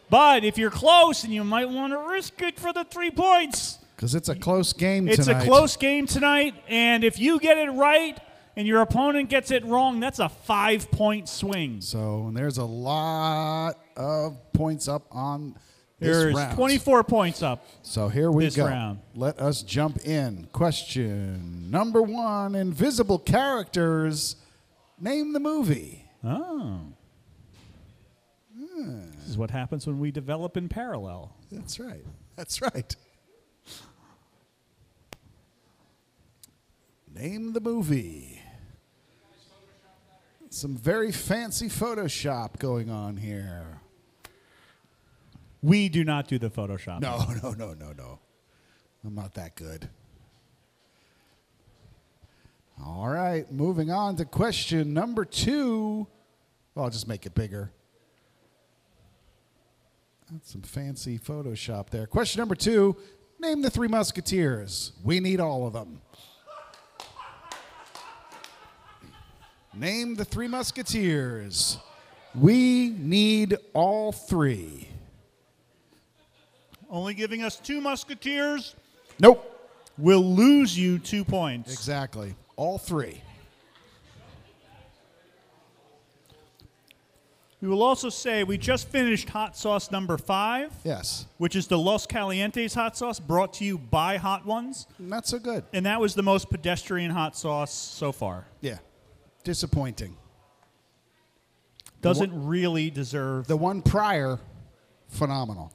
But if you're close and you might want to risk it for the three points, Because it's a close game it's tonight. a close game tonight. And if you get it right and your opponent gets it wrong, that's a five point swing. So and there's a lot of points up on this There's round. 24 points up. So here we this go. round. Let us jump in. Question number one: Invisible characters. Name the movie. Oh. Hmm. This is what happens when we develop in parallel. That's right. That's right. Name the movie. Some very fancy Photoshop going on here. We do not do the Photoshop. No, no, no, no, no. I'm not that good. All right, moving on to question number two. Well, I'll just make it bigger. That's some fancy Photoshop there. Question number two Name the three musketeers. We need all of them. Name the three musketeers. We need all three. Only giving us two musketeers Nope. We'll lose you two points. Exactly. All three. We will also say we just finished hot sauce number five, Yes. which is the Los Calientes hot sauce brought to you by Hot Ones. Not so good. And that was the most pedestrian hot sauce so far. Yeah. Disappointing. Doesn't really deserve. The one prior, phenomenal.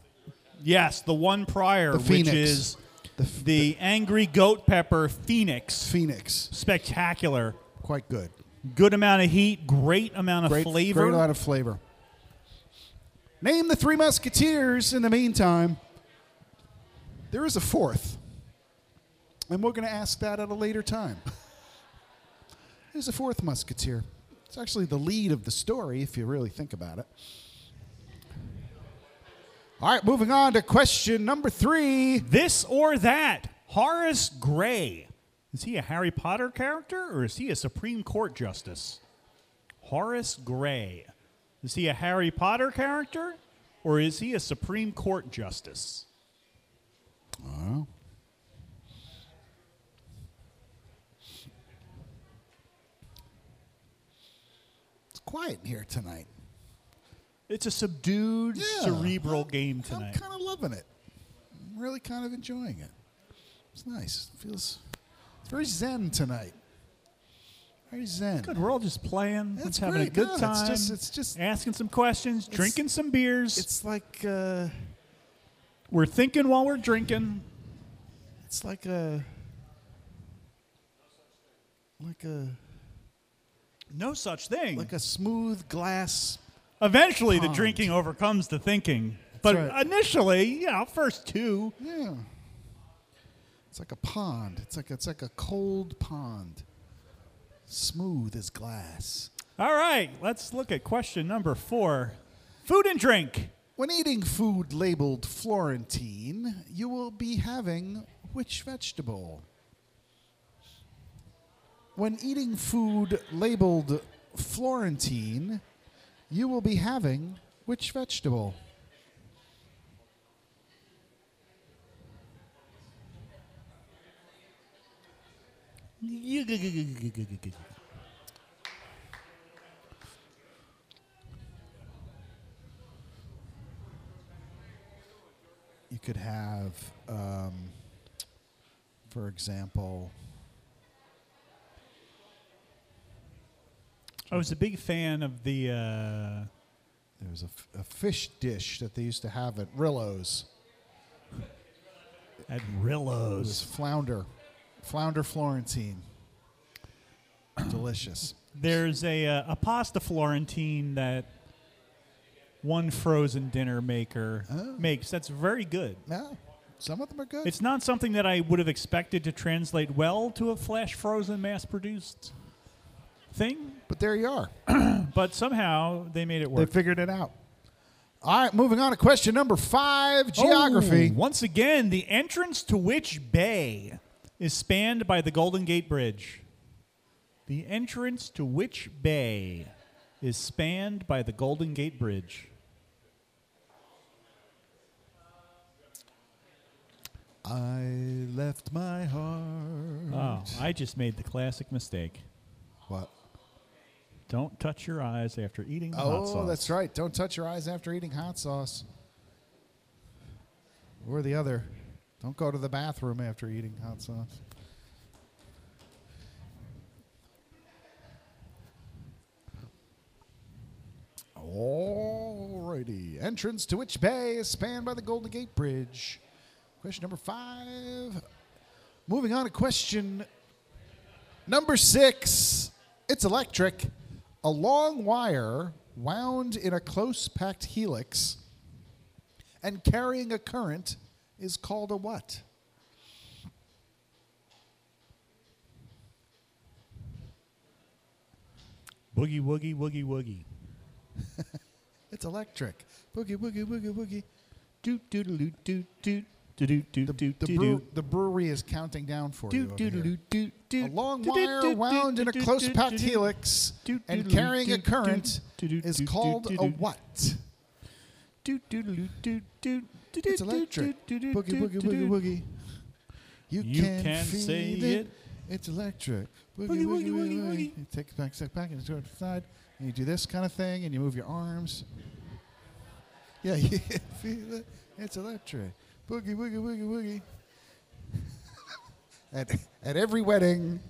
yes, the one prior, The which is The, the Angry Goat Pepper Phoenix. Phoenix. Spectacular. Quite good. Good amount of heat, great amount of Great flavor. Great amount of flavor. Name the three musketeers in the meantime. There is a fourth. And we're going to ask that at a later time. There's a fourth musketeer. It's actually the lead of the story, if you really think about it. All right, moving on to question number three. This or that. Horace Gray. Is he a Harry Potter character or is he a Supreme Court justice? Horace Gray. Is he a Harry Potter character or is he a Supreme Court justice? It's quiet in here tonight. It's a subdued, Yeah. cerebral game tonight. I'm kind of loving it. I'm really kind of enjoying it. It's nice. It feels it's very zen tonight. Very zen. Good. We're all just playing, That's having a good No, it's time. just- it's just- asking some questions, drinking some beers. It's like uh, we're thinking while we're drinking. it's like a like a No such thing. like a smooth glass. Eventually, the Pond. drinking overcomes the thinking. But right. initially, you know, first two. Yeah. It's like a pond. It's like it's like a cold pond. Smooth as glass. All right, let's look at question number four food and drink. When eating food labeled Florentine, you will be having which vegetable? When eating food labeled Florentine, you will be having which vegetable? You could have, um, for example, I was a big fan of the. Uh, there was a, f- a fish dish that they used to have at Rillo's. at Rillo's. It was flounder. Flounder Florentine. Delicious. There's a, uh, a pasta Florentine that one frozen dinner maker Oh. makes that's very good. No, some of them are good. It's not something that I would have expected to translate well to a flash frozen mass produced thing, but there you are. but somehow they made it work. They figured it out. All right, moving on to question number five oh, geography. Oh, once again, the entrance to which bay is spanned by the Golden Gate Bridge? The entrance to which bay is spanned by the Golden Gate Bridge? I left my heart. Oh, I just made the classic mistake. What? Don't touch your eyes after eating the hot sauce. Oh, that's right. Don't touch your eyes after eating hot sauce. Or the other. Don't go to the bathroom after eating hot sauce. Alrighty. Entrance to which bay is spanned by the Golden Gate Bridge? Question number five. Moving on to question number six. It's electric. A long wire wound in a close packed helix and carrying a current is called a what? Boogie woogie woogie woogie. It's electric. Boogie, woogie woogie boogie. Doot doodle doot doot The, doot the, brew- the brewery is counting down for you. A long wire wound in a close packed helix and carrying a current is called a what? It's electric. Boogie, boogie, boogie, boogie. You, You can, can feel say it. it. It's electric. Boogie, Boogie, boogie, boogie, boogie. You take it back, step back, and to the side, and you do this kind of thing, and you move your arms. Yeah, you feel it. It's electric. Boogie, boogie, boogie, boogie. at, at every wedding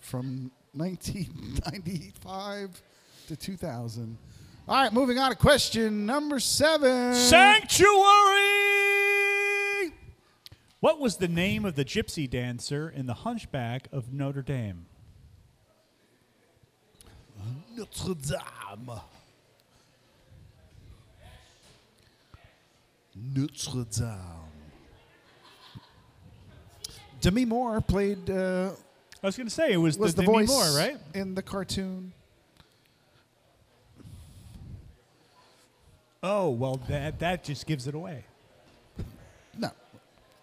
from 1995 to 2000. All right, moving on to question number seven. Sanctuary! What was the name of the gypsy dancer in The Hunchback of Notre Dame? Notre Dame. Notre Dame. Demi Moore played uh, I was going to say it was, was the, the, Demi voice Moore, right? in the cartoon. Oh well, that that just gives it away. No,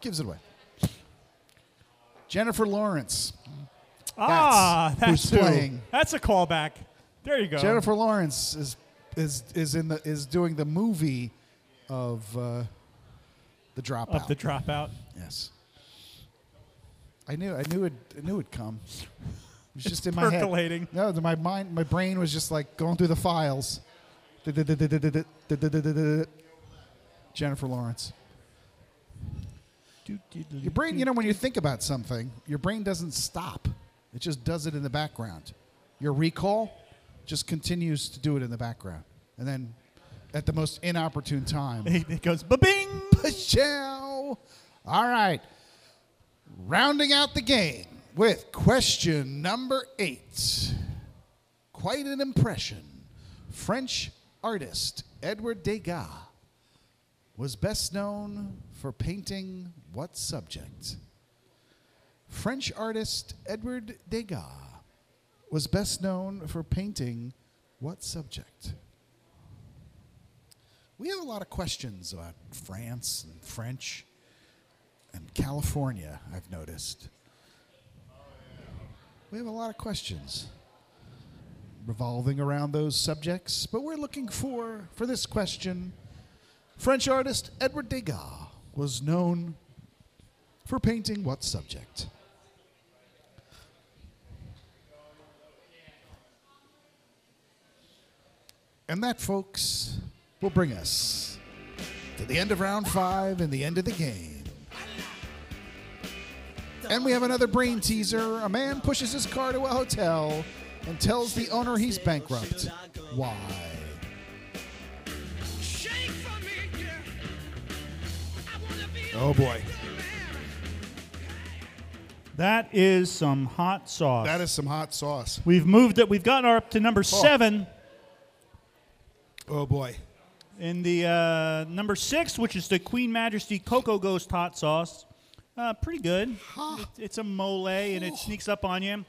gives it away. Jennifer Lawrence. ah, who's that's who. playing. That's a callback. There you go. Jennifer Lawrence is is is in the is doing the movie of uh, the dropout. of the dropout. Yes. I knew I knew it I knew it'd come. It was just in percolating. my head. No, my mind my brain was just like going through the files. Jennifer Lawrence. Your brain, you know, when you think about something, your brain doesn't stop. It just does it in the background. Your recall just continues to do it in the background. And then at the most inopportune time, It goes ba-bing. Pachow. All right. Rounding out the game with question number eight. Quite an impression. French artist Edward Degas was best known for painting what subject? French artist Edward Degas was best known for painting what subject? We have a lot of questions about France and French and California, I've noticed. We have a lot of questions revolving around those subjects, but we're looking for, for this question, French artist Edward Degas was known for painting what subject? And that, folks, will bring us to the end of round five and the end of the game. And we have another brain teaser. A man pushes his car to a hotel and tells the owner he's bankrupt. Why? Oh boy. That is some hot sauce. That is some hot sauce. We've moved it. We've gotten up to number oh. seven. Oh boy. In the uh, number six, which is the Queen Majesty Cocoa Ghost hot sauce, uh, pretty good. It- it's a mole and it sneaks up on you.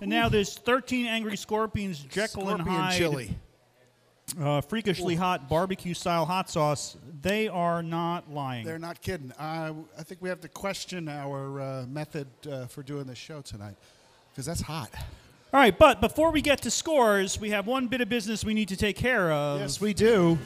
And now there's 13 Angry Scorpions Jekyll and Hyde chili. uh, freakishly hot barbecue style hot sauce. They are not lying. They're not kidding. Uh, I think we have to question our uh, method uh, for doing this show tonight because that's hot. All right, but before we get to scores, we have one bit of business we need to take care of. Yes, we do.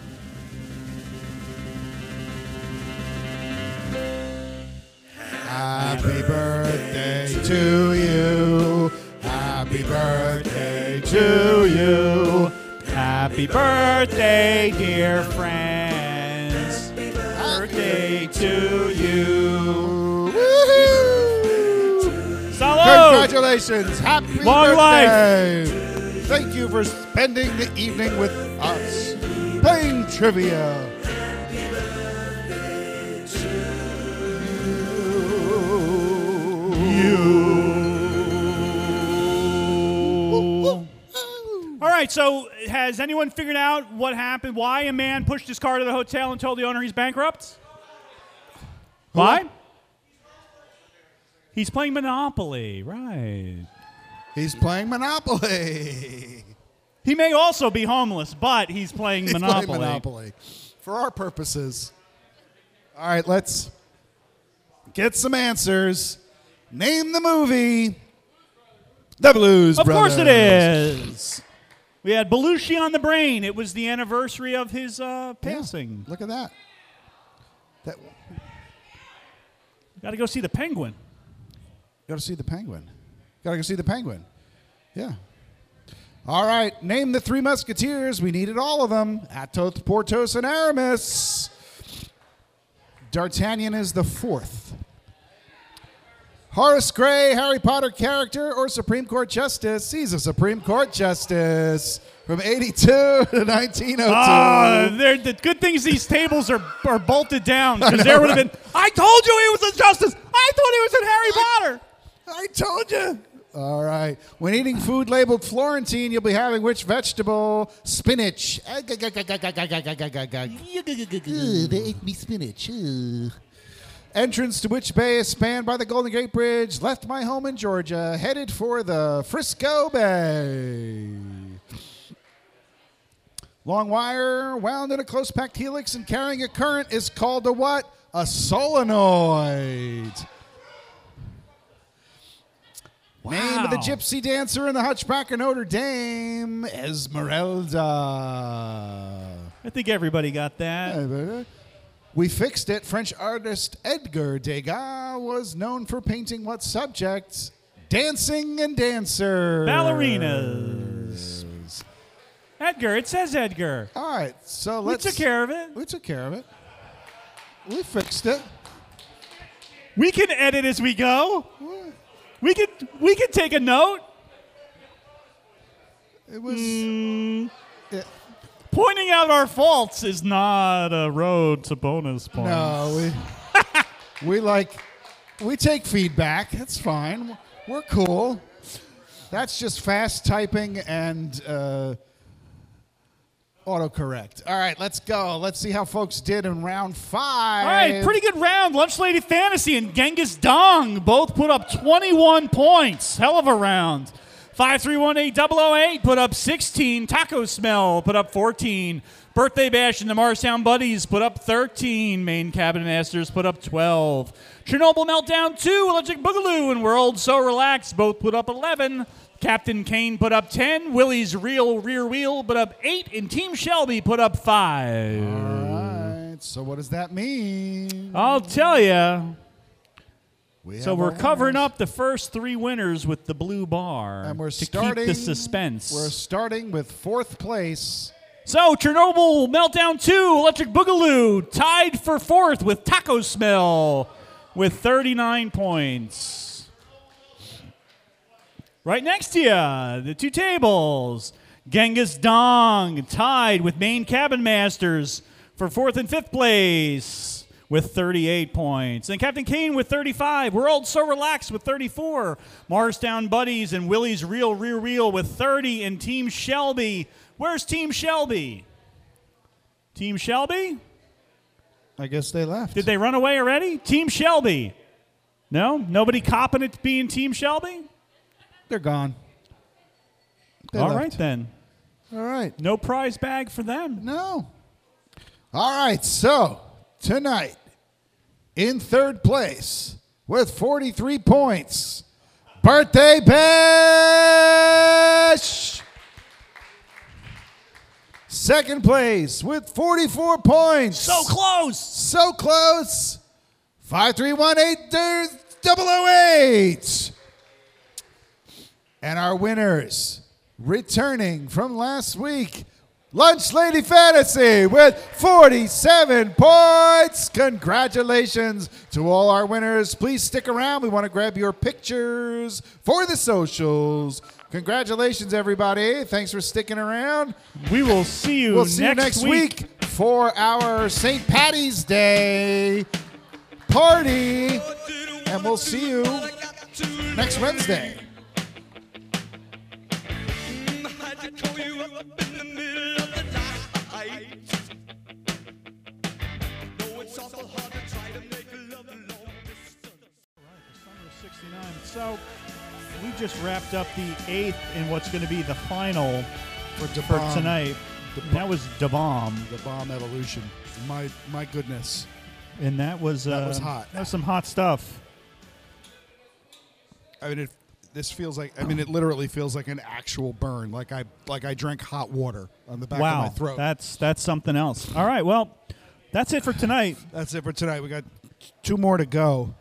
Happy birthday to you. Happy birthday to you. Happy birthday, dear friends. Birthday to you. Woohoo! Congratulations. Happy Long birthday. Thank you for spending the evening with us playing trivia. All right, so has anyone figured out what happened? Why a man pushed his car to the hotel and told the owner he's bankrupt? Why? He's playing Monopoly, right. He's playing Monopoly. He may also be homeless, but he's playing He's Monopoly. playing Monopoly. For our purposes. All right, let's get some answers. Name the movie. The Blues Of Brothers. course it is. We had Belushi on the brain. It was the anniversary of his uh, Yeah, passing. Look at that. That Got to go see the Penguin. Got to see the penguin. Got to go see the penguin. Yeah. All right. Name the three musketeers. We needed all of them. Athos, Porthos, and Aramis. D'Artagnan is the fourth. Horace Gray, Harry Potter character or Supreme Court Justice? He's a Supreme Court Justice from 82 to 1902. Ah, the good things these tables are, are bolted down because there would have right? been. I told you he was a justice. I thought he was in Harry Potter. I told you. All right. When eating food labeled Florentine, you'll be having which vegetable? Spinach. They ate me spinach. Ugh. Entrance to which bay is spanned by the Golden Gate Bridge? Left my home in Georgia, headed for the Frisco Bay. Long wire wound in a close packed helix and carrying a current is called a what? A solenoid. Name of the gypsy dancer in the Hunchback of Notre Dame, Esmeralda. I think everybody got that. We fixed it. French artist Edgar Degas was known for painting what subjects? Dancing and dancers. Ballerinas. Edgar, it says Edgar. All right, so let's. We took care of it. We took care of it. We fixed it. We can edit as we go. We could we could take a note. It was. Mm. it- Pointing out our faults is not a road to bonus points. no, we. we like. We take feedback. That's fine. We're cool. That's just fast typing and uh, autocorrect. All right, let's go. Let's see how folks did in round five. All right, pretty good round. Lunch Lady Fantasy and Genghis Dong both put up 21 points. Hell of a round. 5318008 put up 16. Taco Smell put up 14. Birthday Bash and the Morristown Buddies put up 13. Main Cabin Masters put up 12. Chernobyl Meltdown 2, Electric Boogaloo, and World So Relaxed both put up 11. Captain Kane put up 10. Willie's Real Rear Wheel put up 8. And Team Shelby put up 5. All right. So what does that mean? I'll tell you. We So we're covering winners. up the first three winners with the blue bar and we're to starting keep the suspense. We're starting with fourth place. so Chernobyl Meltdown 2, Electric Boogaloo tied for fourth with Taco Smell with 39 points. Right next to you, the two tables. Genghis Dong tied with Main Cabin Masters for fourth and fifth place with 38 points. And Captain Kane with 35. World So Relaxed with 34. Morristown Buddies and Willie's Real Rear Wheel with 30. And Team Shelby. Where's Team Shelby? Team Shelby? I guess they left. Did they run away already? Team Shelby. No? Nobody copping it being Team Shelby? They're gone. They All left. right then. All right. No prize bag for them. No. All right. So tonight, in third place with 43 points, birthday bash. Second place with 44 points. So close. So close. 5318 008. And our winners, returning from last week, Lunch Lady Fantasy with 47 points. Congratulations to all our winners. Please stick around. We want to grab your pictures for the socials. Congratulations, everybody. Thanks for sticking around. We will see you, We'll see next, you next week. for our St. Patty's Day party. And we'll see you next Wednesday. So we just wrapped up the eighth in what's going to be the final For, for Bomb, tonight. And that was Da Bomb. The bomb evolution. My my goodness. And that was That uh, was hot. That was some hot stuff. I mean, it, this feels like. I mean, it literally feels like an actual burn. Like I like I drank hot water on the back wow, of my throat. that's that's something else. All right, well, that's it for tonight. That's it for tonight. We got two more to go.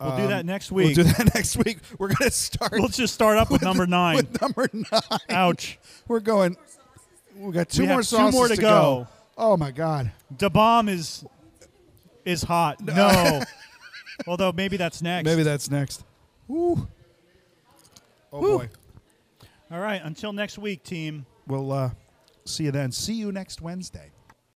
We'll do Um, that next week. We'll do that next week. We're gonna start Let's just start up with number nine. with number nine. Ouch. We're going. We got two We more two more to to go. Oh my god. Da Bomb is is hot. No. Although maybe that's next. Maybe that's next. Ooh. Oh Woo. boy. All right. Until next week, team. We'll uh, see you then. See you next Wednesday.